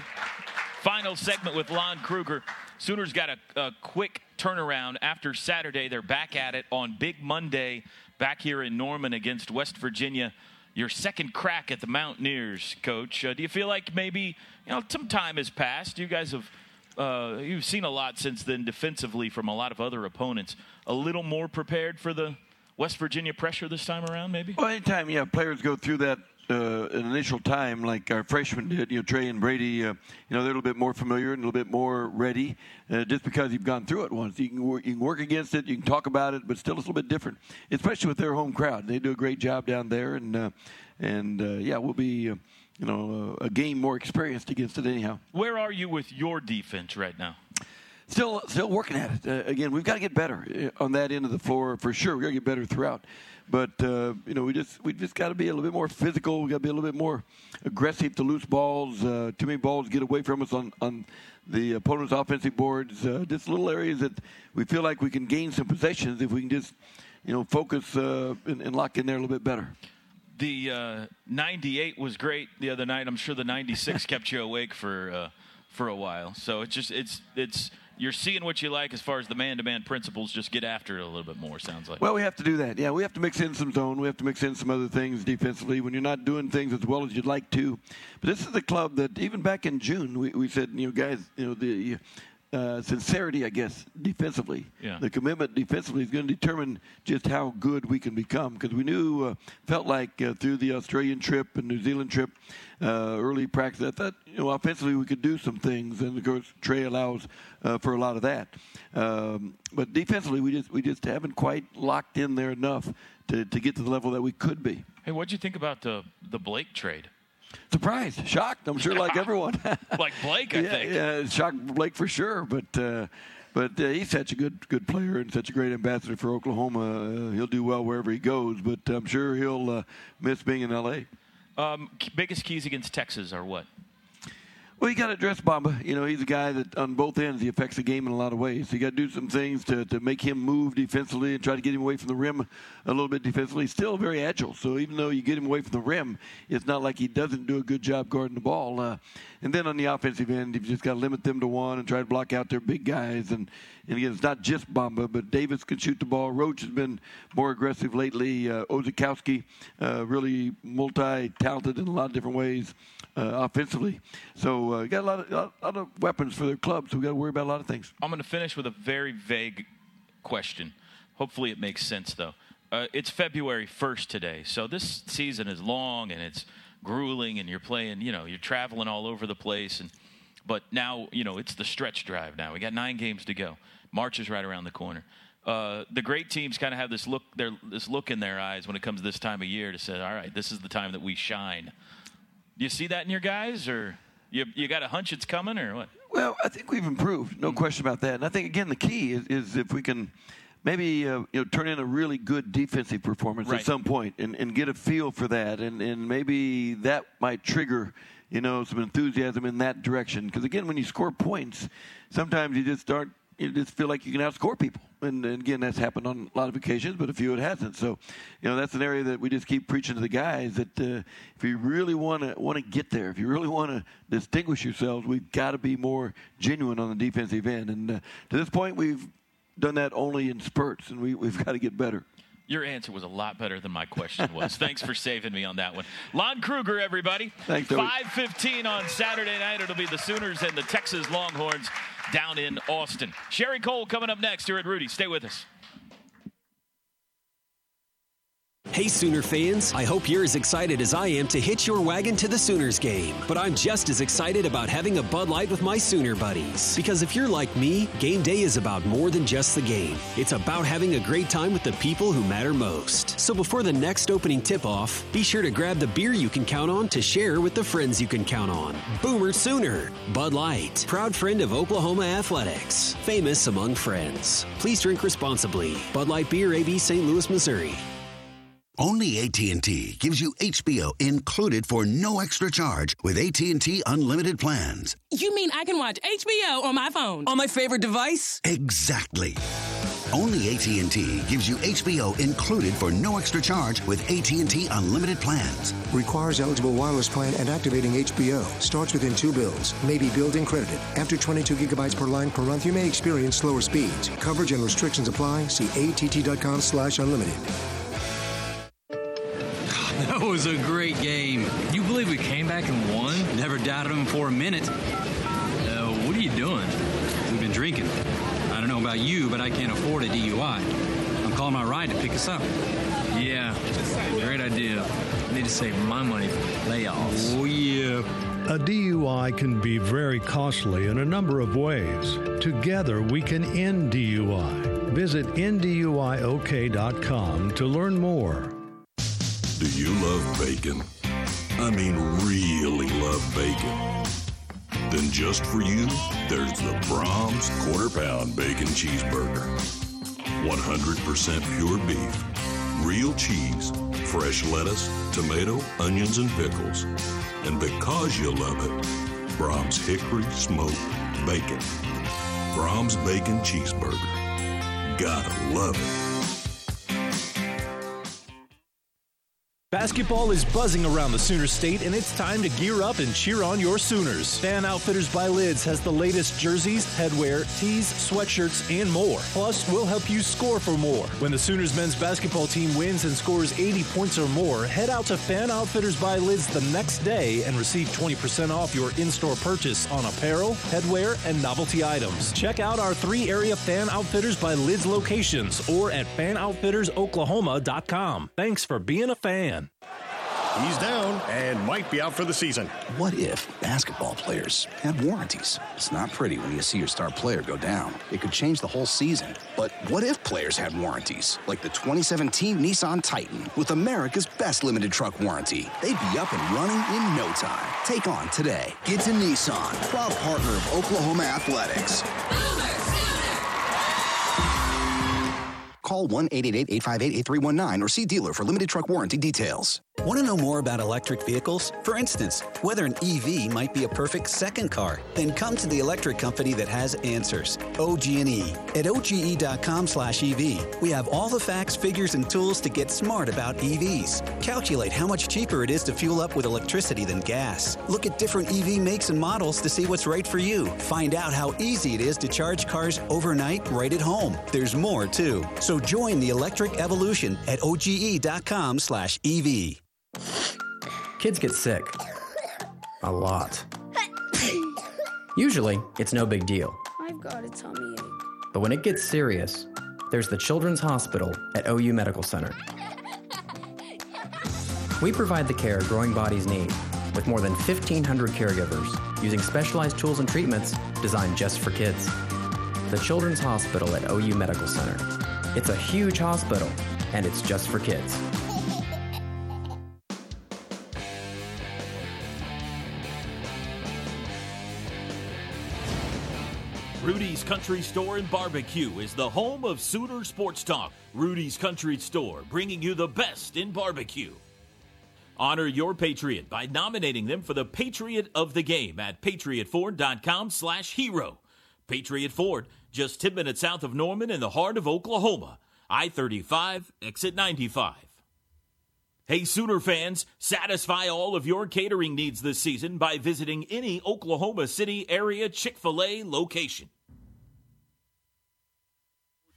Final segment with Lon Kruger. Sooners got a, a, quick turnaround after Saturday. They're back at it on Big Monday, back here in Norman against West Virginia. Your second crack at the Mountaineers, Coach. Uh, do you feel like maybe you know some time has passed? You guys have uh, you've seen a lot since then defensively from a lot of other opponents. A little more prepared for the West Virginia pressure this time around, maybe? Well, anytime yeah players go through that uh, an initial time like our freshmen did, you know, Trae and Brady, uh, you know, they're a little bit more familiar and a little bit more ready. Uh, just because you've gone through it once, you can work, you can work against it, you can talk about it, but still it's a little bit different, especially with their home crowd. They do a great job down there, and uh, and uh, yeah, we'll be. Uh, you know, a game more experienced against it anyhow. Where are you with your defense right now? Still, still working at it. Uh, again, we've got to get better on that end of the floor for sure. We got to get better throughout. But uh, you know, we just we just got to be a little bit more physical. We got to be a little bit more aggressive to loose balls. Uh, too many balls get away from us on on the opponent's offensive boards. Uh, just little areas that we feel like we can gain some possessions if we can just you know focus uh, and, and lock in there a little bit better. The uh, 98 was great the other night. I'm sure the 96 kept you awake for uh, for a while. So it's just it's it's you're seeing what you like as far as the man-to-man principles. Just get after it a little bit more. Sounds like. Well, we have to do that. Yeah, we have to mix in some zone. We have to mix in some other things defensively when you're not doing things as well as you'd like to. But this is a club that even back in June we, we said, you know, guys, you know, the uh, sincerity, I guess, defensively. Yeah. The commitment defensively is going to determine just how good we can become because we knew, uh, felt like uh, through the Australian trip and New Zealand trip, uh, early practice, I thought, you know, offensively we could do some things, and of course Trae allows uh, for a lot of that. Um, but defensively, we just we just haven't quite locked in there enough to, to get to the level that we could be. Hey, what'd you think about the the Blake trade? Surprised, shocked. I'm sure, like everyone. like Blake, I yeah, think. Yeah, shocked Blake for sure. But uh, but uh, he's such a good good player and such a great ambassador for Oklahoma. Uh, he'll do well wherever he goes. But I'm sure he'll uh, miss being in L.A. Um, biggest keys against Texas are what? Well, you got to address Bamba. You know, he's a guy that on both ends he affects the game in a lot of ways. So you got to do some things to, to make him move defensively and try to get him away from the rim a little bit defensively. He's still very agile. So even though you get him away from the rim, it's not like he doesn't do a good job guarding the ball. Uh, and then on the offensive end, you've just got to limit them to one and try to block out their big guys. And, and again, it's not just Bamba, but Davis can shoot the ball. Roach has been more aggressive lately. Uh, uh, really multi-talented in a lot of different ways uh, offensively. So uh, got a lot of, lot of weapons for their club, so we got to worry about a lot of things. I'm going to finish with a very vague question. Hopefully, it makes sense though. Uh, it's February 1st today, so this season is long and it's grueling, and you're playing. You know, you're traveling all over the place, and but now you know it's the stretch drive. Now we got nine games to go. March is right around the corner. Uh, the great teams kind of have this look, their, this look in their eyes when it comes to this time of year to say, "All right, this is the time that we shine." Do you see that in your guys, or you you got a hunch it's coming, or what? Well, I think we've improved, no question about that. And I think again the key is, is if we can maybe uh, you know turn in a really good defensive performance Right. at some point and, and get a feel for that, and and maybe that might trigger you know some enthusiasm in that direction. Because again, when you score points, sometimes you just aren't. You just feel like you can outscore people, and, and again, that's happened on a lot of occasions, but a few it hasn't. So, you know, that's an area that we just keep preaching to the guys that uh, if you really want to want to get there, if you really want to distinguish yourselves, we've got to be more genuine on the defensive end. And uh, to this point, we've done that only in spurts, and we, we've got to get better. Your answer was a lot better than my question was. Thanks for saving me on that one. Lon Kruger, everybody. Thanks, Toby. 5.15 on Saturday night. It'll be the Sooners and the Texas Longhorns down in Austin. Sherri Coale coming up next here at Rudy. Stay with us. Hey, Sooner fans, I hope you're as excited as I am to hitch your wagon to the Sooners game. But I'm just as excited about having a Bud Light with my Sooner buddies. Because if you're like me, game day is about more than just the game. It's about having a great time with the people who matter most. So before the next opening tip off, be sure to grab the beer you can count on to share with the friends you can count on. Boomer Sooner, Bud Light, proud friend of Oklahoma Athletics, famous among friends. Please drink responsibly. Bud Light Beer, AB St. Louis, Missouri. Only AT&T gives you HBO included for no extra charge with AT&T unlimited plans. You mean I can watch HBO on my phone? On my favorite device? Exactly. Only AT&T gives you HBO included for no extra charge with AT&T unlimited plans. Requires eligible wireless plan and activating HBO. Starts within two bills. May be billed and credited. After 22 gigabytes per line per month, you may experience slower speeds. Coverage and restrictions apply. See att.com slash unlimited. That was a great game. You believe we came back and won? Never doubted them for a minute. Uh, what are you doing? We've been drinking. I don't know about you, but I can't afford a DUI. I'm calling my ride to pick us up. Yeah, great idea. I need to save my money for layoffs. Oh, yeah. A DUI can be very costly in a number of ways. Together, we can end DUI. Visit NDUIOK.com to learn more. Do you love bacon? I mean, really love bacon. Then just for you, there's the Braum's Quarter Pound Bacon Cheeseburger. 100% pure beef, real cheese, fresh lettuce, tomato, onions, and pickles. And because you love it, Braum's Hickory Smoked Bacon. Braum's Bacon Cheeseburger. Gotta love it. Basketball is buzzing around the Sooner State, and it's time to gear up and cheer on your Sooners. Fan Outfitters by Lids has the latest jerseys, headwear, tees, sweatshirts, and more. Plus, we'll help you score for more. When the Sooners men's basketball team wins and scores 80 points or more, head out to Fan Outfitters by Lids the next day and receive 20% off your in-store purchase on apparel, headwear, and novelty items. Check out our three area Fan Outfitters by Lids locations or at fanoutfittersoklahoma.com. Thanks for being a fan. He's down and might be out for the season. What if basketball players had warranties? It's not pretty when you see your star player go down. It could change the whole season. But what if players had warranties? Like the 2017 Nissan Titan with America's best limited truck warranty. They'd be up and running in no time. Take on today. Get to Nissan, proud partner of Oklahoma Athletics. Call 1 888 858 8319 or see dealer for limited truck warranty details. Want to know more about electric vehicles? For instance, whether an EV might be a perfect second car? Then come to the electric company that has answers. OG&E. At OGE.com/EV, we have all the facts, figures, and tools to get smart about EVs. Calculate how much cheaper it is to fuel up with electricity than gas. Look at different EV makes and models to see what's right for you. Find out how easy it is to charge cars overnight right at home. There's more too. So join the electric evolution at OGE.com/EV. Kids get sick. A lot. Usually, it's no big deal. I've got a tummy ache. But when it gets serious, there's the Children's Hospital at OU Medical Center. We provide the care growing bodies need with more than 1,500 caregivers using specialized tools and treatments designed just for kids. The Children's Hospital at OU Medical Center. It's a huge hospital, and it's just for kids. Rudy's Country Store and Barbecue is the home of Sooner Sports Talk. Rudy's Country Store, bringing you the best in barbecue. Honor your Patriot by nominating them for the Patriot of the Game at patriotford.com slash hero. Patriot Ford, just 10 minutes south of Norman in the heart of Oklahoma. I-35, exit 95. Hey Sooner fans, satisfy all of your catering needs this season by visiting any Oklahoma City area Chick-fil-A location.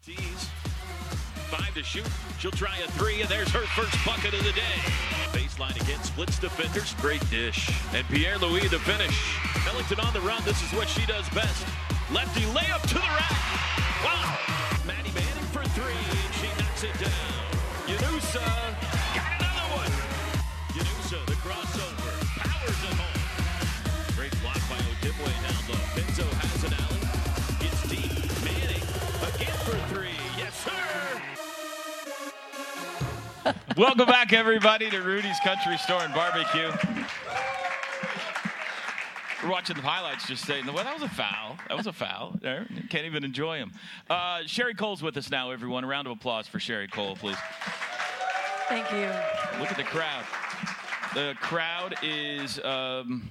Five to shoot. She'll try a three, and there's her first bucket of the day. Baseline again, splits defenders. Great dish. And Pierre Louis the finish. Ellington on the run. This is what she does best. Lefty layup to the rack. Wow. Maddie Manning for three, and she knocks it down. Welcome back, everybody, to Rudy's Country Store and Barbecue. We're watching the highlights just saying, well, that was a foul. That was a foul. There. Can't even enjoy them. Uh, Sherri Coale's with us now, everyone. A round of applause for Sherri Coale, please. Thank you. Look at the crowd. The crowd is, um,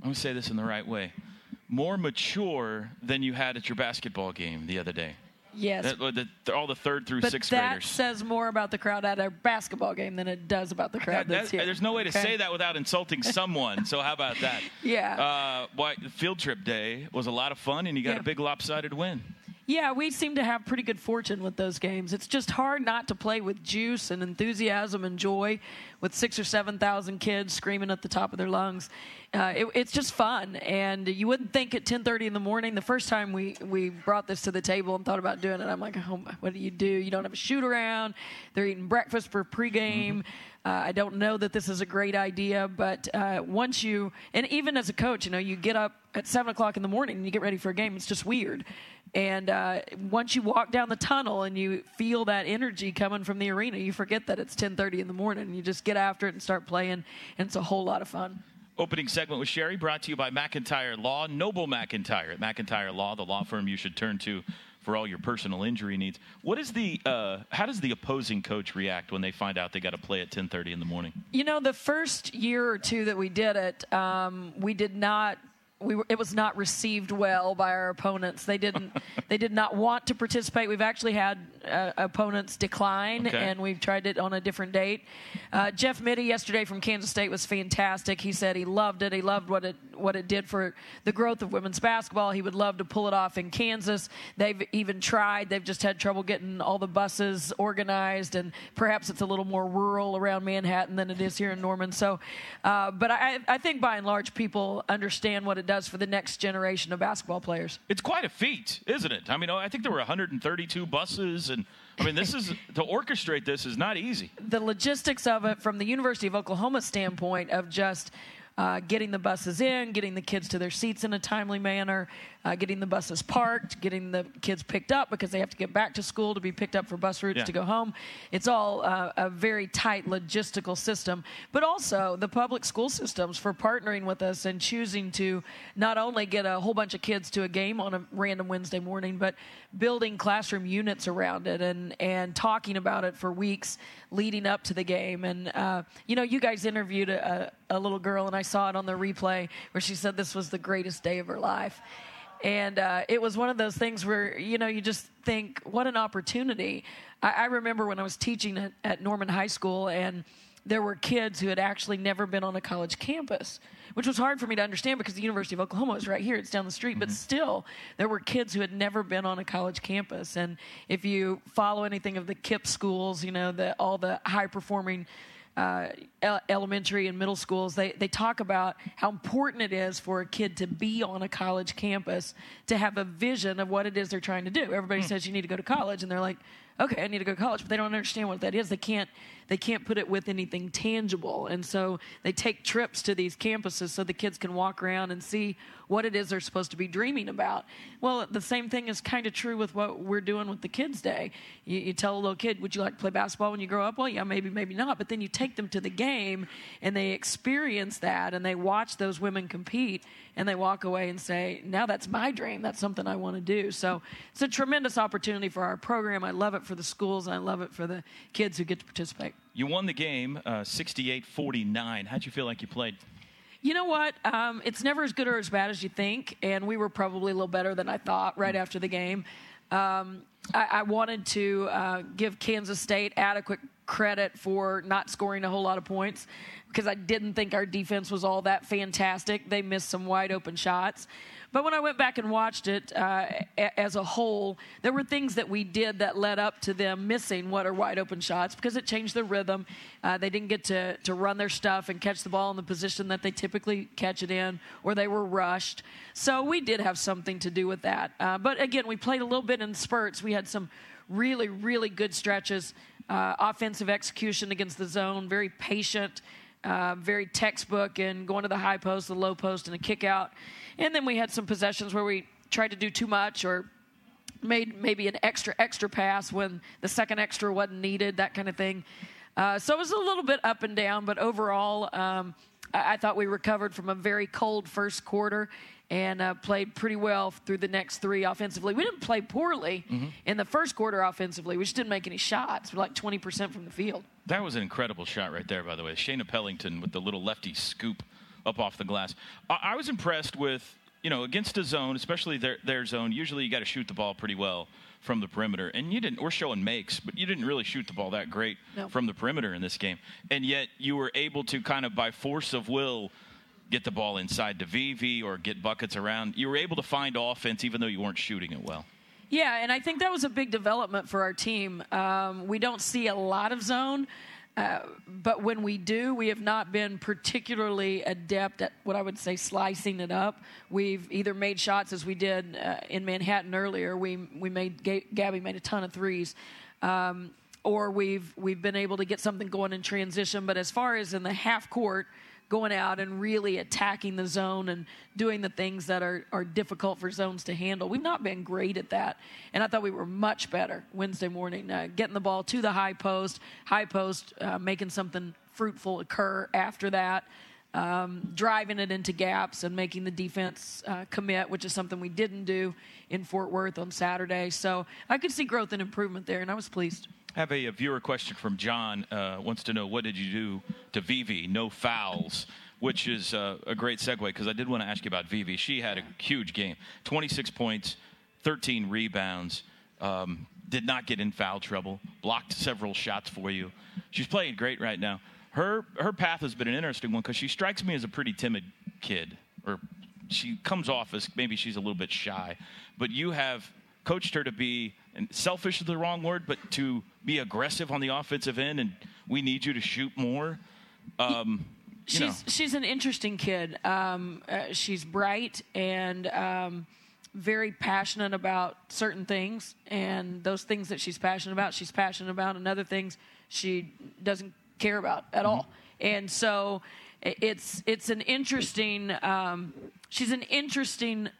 let me say this in the right way, more mature than you had at your basketball game the other day. Yes. That- the- the- all the third through but sixth that graders. says more about the crowd at a basketball game than it does about the crowd That- that's that- here. there's no way to Okay? say that without insulting someone. so how about that? Yeah. Uh, why, field trip day was a lot of fun, and you got Yeah. a big lopsided win. Yeah, we seem to have pretty good fortune with those games. It's just hard not to play with juice and enthusiasm and joy with six or seven thousand kids screaming at the top of their lungs. Uh, it, it's just fun, and you wouldn't think at 10:30 in the morning. The first time we we brought this to the table and thought about doing it, I'm like, oh, what do you do? You don't have a shoot around. They're eating breakfast for pregame. Uh, I don't know that this is a great idea, but uh, once you, and even as a coach, you know, you get up at seven o'clock in the morning and you get ready for a game. It's just weird. And uh, once you walk down the tunnel and you feel that energy coming from the arena, you forget that it's 10:30 in the morning. You just get after it and start playing, and it's a whole lot of fun. Opening segment with Sherri brought to you by McIntyre Law, Noble McIntyre. At McIntyre Law, the law firm you should turn to for all your personal injury needs. What is the? Uh, how does the opposing coach react when they find out they got to play at 10:30 in the morning? You know, the first year or two that we did it, um, we did not. We were, it was not received well by our opponents. They didn't. they did not want to participate. We've actually had uh, opponents decline, Okay. and we've tried it on a different date. Uh, Jeff Mittie yesterday from Kansas State was fantastic. He said he loved it. He loved what it what it did for the growth of women's basketball. He would love to pull it off in Kansas. They've even tried. They've just had trouble getting all the buses organized, and perhaps it's a little more rural around Manhattan than it is here in Norman. So, uh, but I, I think by and large, people understand what it does for the next generation of basketball players. It's quite a feat, isn't it? I mean, I think there were 132 buses, and I mean, this is to orchestrate this is not easy. the logistics of it from the University of Oklahoma standpoint of just uh, getting the buses in, getting the kids to their seats in a timely manner, uh, getting the buses parked, getting the kids picked up because they have to get back to school to be picked up for bus routes Yeah. to go home. It's all uh, a very tight logistical system, but also the public school systems for partnering with us and choosing to not only get a whole bunch of kids to a game on a random Wednesday morning, but building classroom units around it and, and talking about it for weeks leading up to the game. And, uh, you know, you guys interviewed a, a little girl, and I saw it on the replay where she said this was the greatest day of her life. And uh, it was one of those things where, you know, you just think, what an opportunity. I, I remember when I was teaching at, at Norman High School, and there were kids who had actually never been on a college campus, which was hard for me to understand because the University of Oklahoma is right here, it's down the street. But still, there were kids who had never been on a college campus. And if you follow anything of the KIPP schools, you know, the, all the high performing uh, elementary and middle schools, they, they talk about how important it is for a kid to be on a college campus to have a vision of what it is they're trying to do. Everybody says you need to go to college, and they're like, okay, I need to go to college, but they don't understand what that is. They can't they can't put it with anything tangible, and so they take trips to these campuses so the kids can walk around and see what it is they're supposed to be dreaming about. Well, the same thing is kind of true with what we're doing with the Kids Day. You, you tell a little kid, "Would you like to play basketball when you grow up?" Well, yeah, maybe, maybe not. But then you take them to the game, and they experience that, and they watch those women compete, and they walk away and say, "Now that's my dream. That's something I want to do." So it's a tremendous opportunity for our program. I love it for the schools, and I love it for the kids who get to participate. You won the game, uh, 68-49. How'd you feel like you played? You know what? Um, it's never as good or as bad as you think, and we were probably a little better than I thought right after the game. Um, I, I wanted to uh, give Kansas State adequate credit for not scoring a whole lot of points because I didn't think our defense was all that fantastic. They missed some wide open shots. But when I went back and watched it uh, as a whole, there were things that we did that led up to them missing what are wide open shots because it changed their rhythm. Uh, they didn't get to, to run their stuff and catch the ball in the position that they typically catch it in, or they were rushed. So we did have something to do with that. Uh, but again, we played a little bit in spurts. We had some really, really good stretches. Uh, offensive execution against the zone, very patient, uh, very textbook, and going to the high post, the low post, and a kick out. And then we had some possessions where we tried to do too much or made maybe an extra extra pass when the second extra wasn't needed, that kind of thing. Uh, so it was a little bit up and down, but overall, um, I, I thought we recovered from a very cold first quarter and uh, played pretty well through the next three offensively. We didn't play poorly Mm-hmm. in the first quarter offensively. We just didn't make any shots. We're like 20% from the field. That was an incredible shot right there, by the way. Shaina Pellington with the little lefty scoop up off the glass. I, I was impressed with, you know, against a zone, especially their, their zone, usually you got to shoot the ball pretty well from the perimeter. And you didn't, we're showing makes, but you didn't really shoot the ball that great No. from the perimeter in this game. And yet you were able to kind of by force of will get the ball inside to VV or get buckets around. You were able to find offense even though you weren't shooting it well. Yeah, and I think that was a big development for our team. Um, we don't see a lot of zone, uh, but when we do, we have not been particularly adept at what I would say slicing it up. We've either made shots as we did uh, in Manhattan earlier. We we made Ga- Gabby made a ton of threes. Um, or we've we've been able to get something going in transition, but as far as in the half court, going out and really attacking the zone and doing the things that are, are difficult for zones to handle. We've not been great at that. And I thought we were much better Wednesday morning, uh, getting the ball to the high post, high post, uh, making something fruitful occur after that. Um, driving it into gaps and making the defense uh, commit, which is something we didn't do in Fort Worth on Saturday. So I could see growth and improvement there, and I was pleased. Have a, a viewer question from John. Uh, wants to know what did you do to Vivi? No fouls, which is uh, a great segue because I did want to ask you about Vivi. She had a huge game, 26 points, 13 rebounds. Um, did not get in foul trouble. Blocked several shots for you. She's playing great right now. Her her path has been an interesting one because she strikes me as a pretty timid kid, or she comes off as maybe she's a little bit shy. But you have coached her to be and selfish is the wrong word, but to be aggressive on the offensive end, and we need you to shoot more. Um, you know. she's she's an interesting kid. Um, uh, she's bright and um, very passionate about certain things, and those things that she's passionate about, she's passionate about, and other things she doesn't care about at all. And so it's it's an interesting. Um, she's an interesting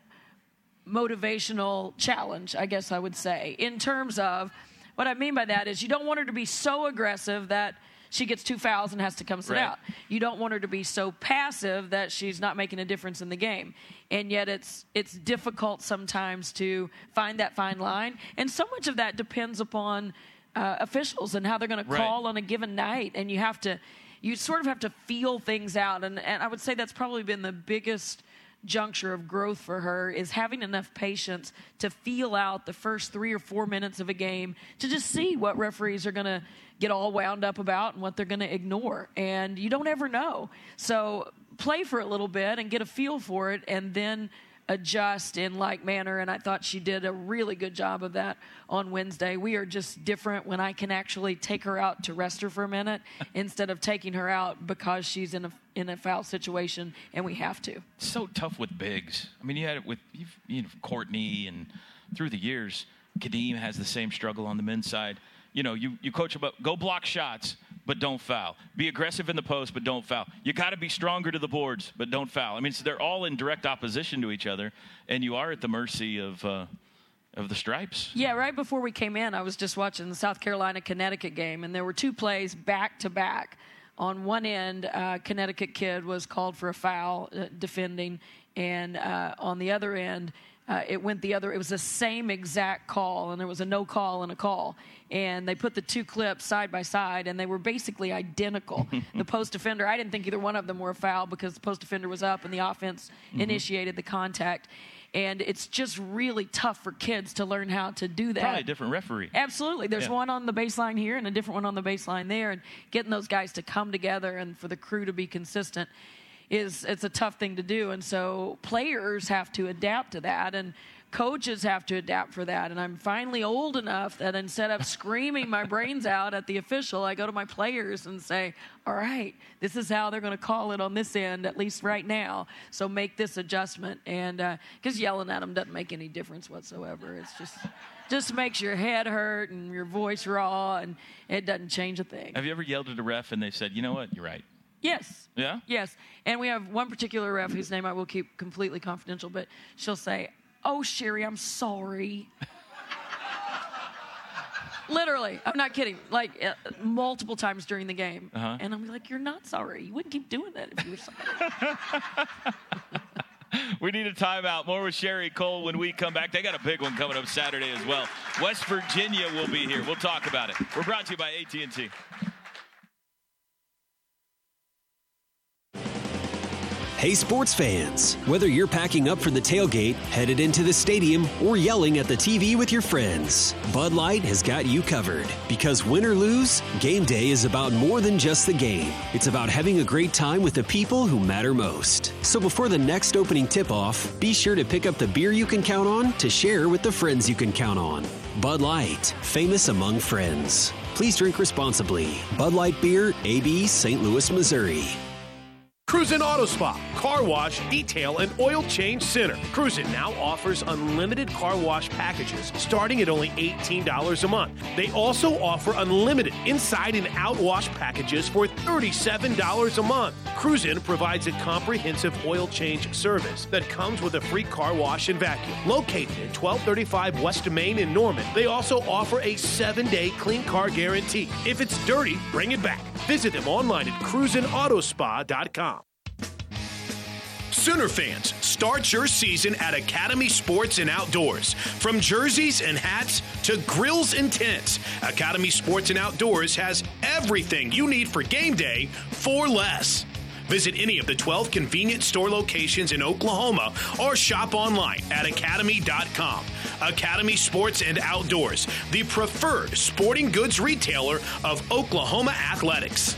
motivational challenge, I guess I would say, in terms of what I mean by that is you don't want her to be so aggressive that she gets two fouls and has to come sit Right. out. You don't want her to be so passive that she's not making a difference in the game. And yet it's it's difficult sometimes to find that fine line. And so much of that depends upon uh, officials and how they're going to call on a given night. And you have to you sort of have to feel things out. And, and I would say that's probably been the biggest juncture of growth for her is having enough patience to feel out the first three or four minutes of a game to just see what referees are going to get all wound up about and what they're going to ignore. And you don't ever know. So play for a little bit and get a feel for it and then adjust in like manner and I thought she did a really good job of that on Wednesday. We are just different when I can actually take her out to rest her for a minute instead of taking her out because she's in a in a foul situation and we have to. so tough with bigs. I mean, you had it with you know, Courtney, and through the years, Khadeem has the same struggle on the men's side. You know, you, you coach about go block shots, but don't foul. Be aggressive in the post, but don't foul. You got to be stronger to the boards, but don't foul. I mean, so they're all in direct opposition to each other, and you are at the mercy of uh, of the stripes. Yeah, right before we came in, I was just watching the South Carolina Connecticut game, and there were two plays back to back. On one end, uh, Connecticut kid was called for a foul uh, defending, and uh, on the other end, uh, it went the other. It was the same exact call, and there was a no call and a call. And they put the two clips side by side, and they were basically identical. the post defender, I didn't think either one of them were a foul because the post defender was up and the offense Mhm. initiated the contact. And it's just really tough for kids to learn how to do that. Probably a different referee. Absolutely. There's Yeah. one on the baseline here and a different one on the baseline there, and getting those guys to come together and for the crew to be consistent is it's a tough thing to do. And so players have to adapt to that, and coaches have to adapt for that. And I'm finally old enough that instead of screaming my brains out at the official, I go to my players and say, "All right, this is how they're going to call it on this end, at least right now. So make this adjustment." And uh, because yelling at them doesn't make any difference whatsoever. It's just just makes your head hurt and your voice raw, and it doesn't change a thing. Have you ever yelled at a ref and they said, "You know what? You're right." Yes. Yeah. Yes. And we have one particular ref whose name I will keep completely confidential, but she'll say, Oh, Sherri, I'm sorry. Literally, I'm not kidding. Like uh, multiple times during the game, Uh-huh. and I'm like, "You're not sorry. You wouldn't keep doing that if you were sorry." We need a timeout. More with Sherri Coale when we come back. They got a big one coming up Saturday as well. West Virginia will be here. We'll talk about it. We're brought to you by AT&T. Hey, sports fans! Whether you're packing up for the tailgate, headed into the stadium, or yelling at the TV with your friends, Bud Light has got you covered. Because win or lose, game day is about more than just the game. It's about having a great time with the people who matter most. So before the next opening tip off, be sure to pick up the beer you can count on to share with the friends you can count on. Bud Light, famous among friends. Please drink responsibly. Bud Light Beer, AB, St. Louis, Missouri. Cruisin' Auto Spa, car wash, detail, and oil change center. Cruisin' now offers unlimited car wash packages starting at only $18 a month. They also offer unlimited inside and out wash packages for $37 a month. Cruisin' provides a comprehensive oil change service that comes with a free car wash and vacuum. Located at 1235 West Main in Norman, they also offer a seven day clean car guarantee. If it's dirty, bring it back. Visit them online at cruisingautospa.com. Sooner fans, start your season at Academy Sports and Outdoors. From jerseys and hats to grills and tents, Academy Sports and Outdoors has everything you need for game day for less. Visit any of the 12 convenient store locations in Oklahoma or shop online at academy.com. Academy Sports and Outdoors, the preferred sporting goods retailer of Oklahoma athletics.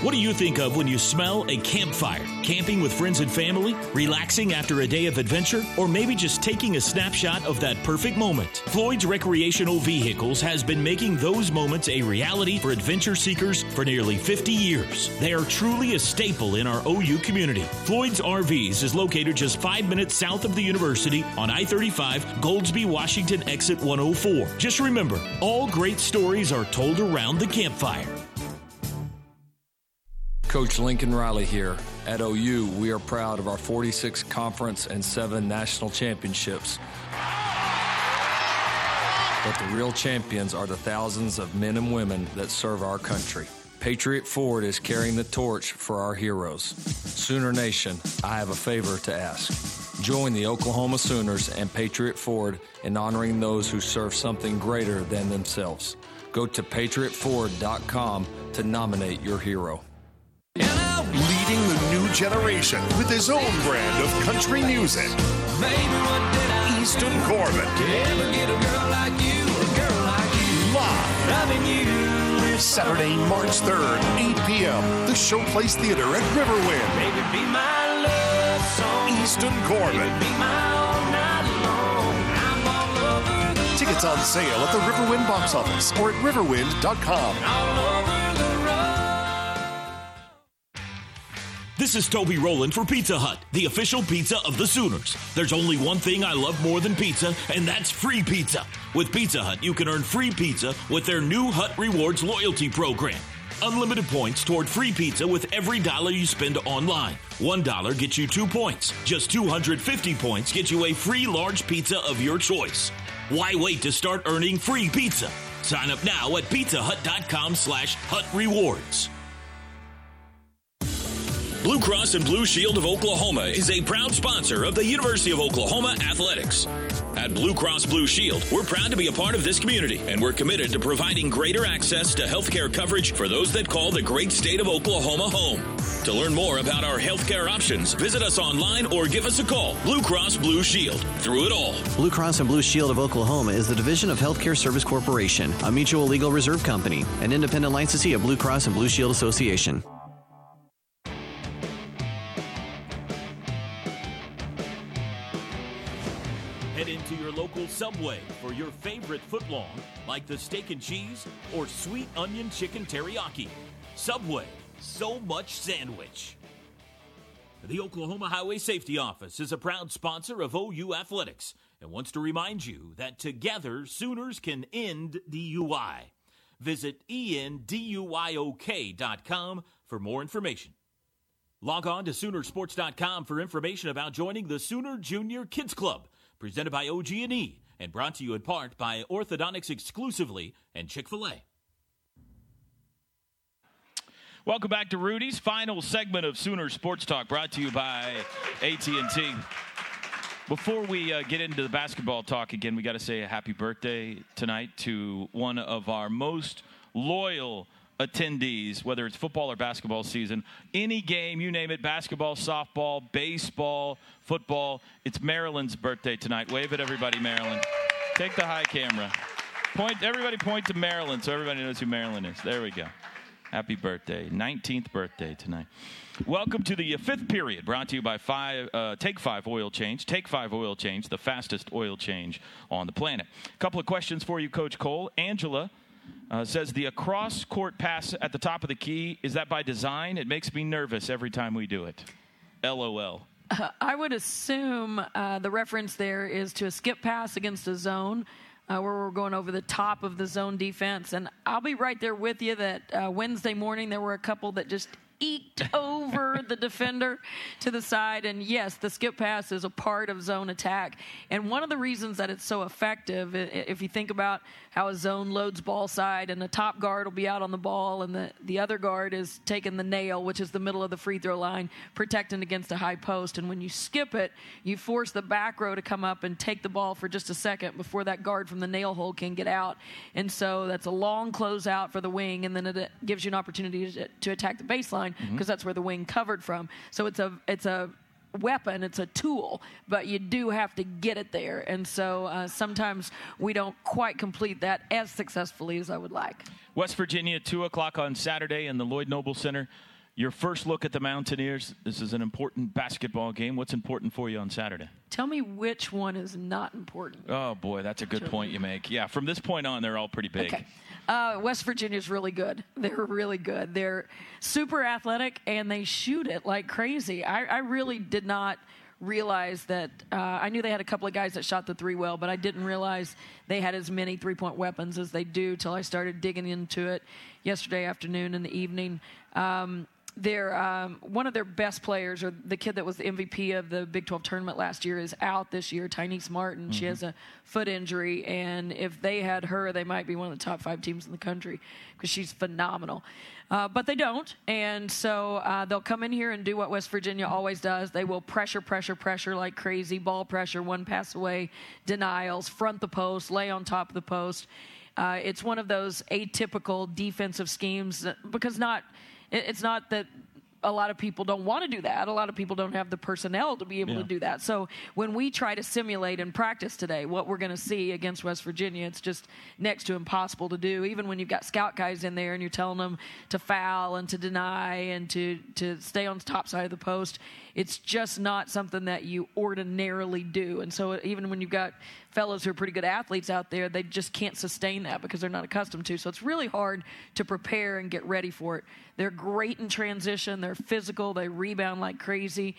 What do you think of when you smell a campfire? Camping with friends and family? Relaxing after a day of adventure? Or maybe just taking a snapshot of that perfect moment? Floyd's Recreational Vehicles has been making those moments a reality for adventure seekers for nearly 50 years. They are truly a staple in our OU community. Floyd's RVs is located just five minutes south of the university on I 35, Goldsby, Washington, exit 104. Just remember, all great stories are told around the campfire. Coach Lincoln Riley here. At OU, we are proud of our 46 conference and seven national championships. But the real champions are the thousands of men and women that serve our country. Patriot Ford is carrying the torch for our heroes. Sooner Nation, I have a favor to ask. Join the Oklahoma Sooners and Patriot Ford in honoring those who serve something greater than themselves. Go to patriotford.com to nominate your hero. Leading the new generation with his own brand of country music. Easton Corbin. Live. Saturday, March 3rd, 8 p.m. The Showplace Theater at Riverwind. Easton Corbin. Tickets on sale at the Riverwind box office or at riverwind.com. This is Toby Rowland for Pizza Hut, the official pizza of the Sooners. There's only one thing I love more than pizza, and that's free pizza. With Pizza Hut, you can earn free pizza with their new Hut Rewards loyalty program. Unlimited points toward free pizza with every dollar you spend online. One dollar gets you two points. Just 250 points get you a free large pizza of your choice. Why wait to start earning free pizza? Sign up now at pizzahut.com slash hut rewards. Blue Cross and Blue Shield of Oklahoma is a proud sponsor of the University of Oklahoma Athletics. At Blue Cross Blue Shield, we're proud to be a part of this community, and we're committed to providing greater access to healthcare coverage for those that call the great state of Oklahoma home. To learn more about our healthcare options, visit us online or give us a call. Blue Cross Blue Shield. Through it all. Blue Cross and Blue Shield of Oklahoma is the division of Healthcare Service Corporation, a mutual legal reserve company, an independent licensee of Blue Cross and Blue Shield Association. Subway for your favorite footlong, like the steak and cheese or sweet onion chicken teriyaki. Subway, so much sandwich. The Oklahoma Highway Safety Office is a proud sponsor of OU Athletics and wants to remind you that together Sooners can end DUI. Visit endduiok.com for more information. Log on to Soonersports.com for information about joining the Sooner Junior Kids Club, presented by OG&E, and brought to you in part by Orthodontics Exclusively and Chick fil A. Welcome back to Rudy's final segment of Sooner Sports Talk, brought to you by AT&T. Before we uh, get into the basketball talk again, we got to say a happy birthday tonight to one of our most loyal attendees, whether it's football or basketball season. Any game, you name it basketball, softball, baseball, football. It's Marilyn's birthday tonight. Wave at everybody, Marilyn. Take the high camera. Point, everybody point to Marilyn so everybody knows who Marilyn is. There we go. Happy birthday. 19th birthday tonight. Welcome to the fifth period, brought to you by five, uh, Take Five Oil Change. Take Five Oil Change, the fastest oil change on the planet. A couple of questions for you, Coach Coale. Angela uh, says the across court pass at the top of the key, is that by design? It makes me nervous every time we do it. LOL. Uh, I would assume uh, the reference there is to a skip pass against a zone uh, where we're going over the top of the zone defense. And I'll be right there with you that uh, Wednesday morning there were a couple that just eked over the defender to the side. And yes, the skip pass is a part of zone attack. And one of the reasons that it's so effective, if you think about how a zone loads ball side and the top guard will be out on the ball and the, the other guard is taking the nail, which is the middle of the free throw line, protecting against a high post. And when you skip it, you force the back row to come up and take the ball for just a second before that guard from the nail hole can get out. And so that's a long closeout for the wing, and then it gives you an opportunity to, to attack the baseline because mm-hmm. that's where the wing covered from. So it's a it's a weapon, it's a tool, but you do have to get it there. And so uh, sometimes we don't quite complete that as successfully as I would like. West Virginia, 2 o'clock on Saturday in the Lloyd Noble Center. Your first look at the Mountaineers. This is an important basketball game. What's important for you on Saturday? Tell me which one is not important. Oh, boy, that's a good point you make. Yeah, from this point on, they're all pretty big. Okay. Uh, West Virginia's really good. They're really good. They're super athletic and they shoot it like crazy. I, I really did not realize that uh, I knew they had a couple of guys that shot the three well, but I didn't realize they had as many three point weapons as they do till I started digging into it yesterday afternoon and the evening. Um, their um, one of their best players, or the kid that was the MVP of the Big 12 tournament last year, is out this year. Tynice Martin. Mm-hmm. She has a foot injury, and if they had her, they might be one of the top five teams in the country because she's phenomenal. Uh, but they don't, and so uh, they'll come in here and do what West Virginia always does. They will pressure, pressure, pressure like crazy, ball pressure, one pass away, denials, front the post, lay on top of the post. Uh, it's one of those atypical defensive schemes because not it's not that a lot of people don't want to do that. A lot of people don't have the personnel to be able yeah. to do that. So when we try to simulate and practice today what we're going to see against West Virginia, it's just next to impossible to do. Even when you've got scout guys in there and you're telling them to foul and to deny and to to stay on the top side of the post, it's just not something that you ordinarily do. And so even when you've got fellows who are pretty good athletes out there, they just can't sustain that because they're not accustomed to. So it's really hard to prepare and get ready for it. They're great in transition. They're physical. They rebound like crazy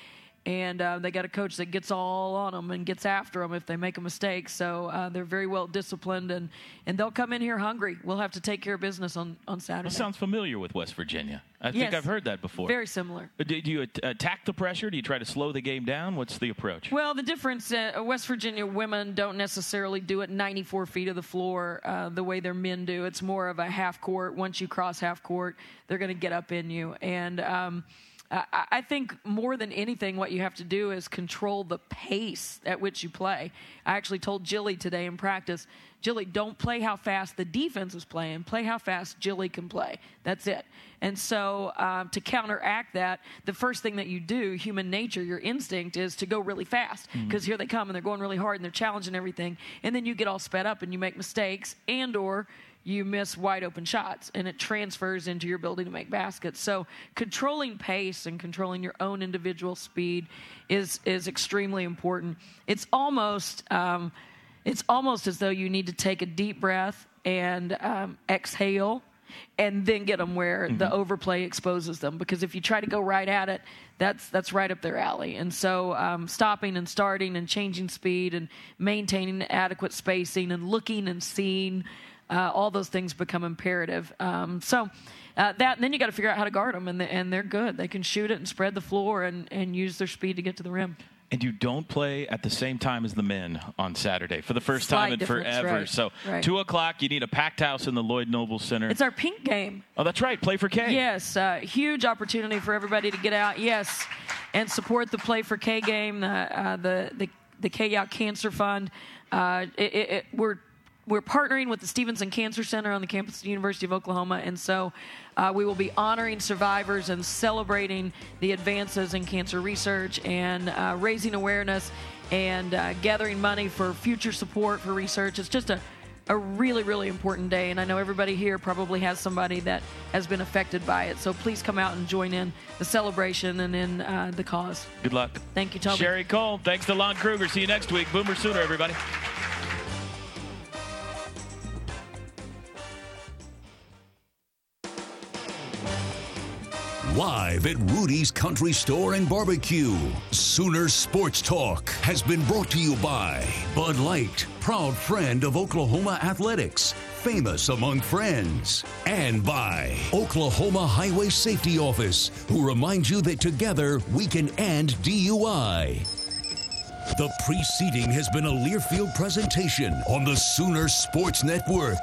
and uh, they got a coach that gets all on them and gets after them if they make a mistake. So uh, they're very well disciplined, and, and they'll come in here hungry. We'll have to take care of business on, on Saturday. That sounds familiar with West Virginia. I think yes, I've heard that before. Very similar. Uh, do, do you attack the pressure? Do you try to slow the game down? What's the approach? Well, the difference uh, West Virginia women don't necessarily do it 94 feet of the floor uh, the way their men do. It's more of a half court. Once you cross half court, they're going to get up in you. And, um, I think more than anything, what you have to do is control the pace at which you play. I actually told Jilly today in practice, Jilly, don't play how fast the defense is playing. Play how fast Jilly can play. That's it. And so, um, to counteract that, the first thing that you do, human nature, your instinct, is to go really fast because mm-hmm. here they come and they're going really hard and they're challenging everything. And then you get all sped up and you make mistakes and or you miss wide open shots and it transfers into your ability to make baskets. So controlling pace and controlling your own individual speed is is extremely important. It's almost um, it's almost as though you need to take a deep breath and um, exhale and then get them where mm-hmm. the overplay exposes them. Because if you try to go right at it, that's that's right up their alley. And so, um, stopping and starting and changing speed and maintaining adequate spacing and looking and seeing uh, all those things become imperative. Um, so uh, that then you got to figure out how to guard them, and, the, and they're good. They can shoot it and spread the floor and, and use their speed to get to the rim. and you don't play at the same time as the men on Saturday for the first Slight time in forever. right, So right. two o'clock, you need a packed house in the Lloyd Noble Center. It's our pink game. oh, that's right. Play for K. Yes, uh, huge opportunity for everybody to get out. Yes, and support the Play for K game, the uh, the the, the K Cancer Fund. Uh, it, it, it- we're we're partnering with the Stephenson Cancer Center on the campus of the University of Oklahoma, and so uh, we will be honoring survivors and celebrating the advances in cancer research and uh, raising awareness and uh, gathering money for future support for research. It's just a a really, really important day, and I know everybody here probably has somebody that has been affected by it. So please come out and join in the celebration and in uh, the cause. Good luck. Thank you, Toby. Sherry Cole. Thanks to Lon Kruger. See you next week. Boomer Sooner, everybody. Live at Rudy's Country Store and Barbecue, Sooner Sports Talk has been brought to you by Bud Light, proud friend of Oklahoma athletics, famous among friends, and by Oklahoma Highway Safety Office, who reminds you that together we can end DUI. The preceding has been a Learfield presentation on the Sooner Sports Network.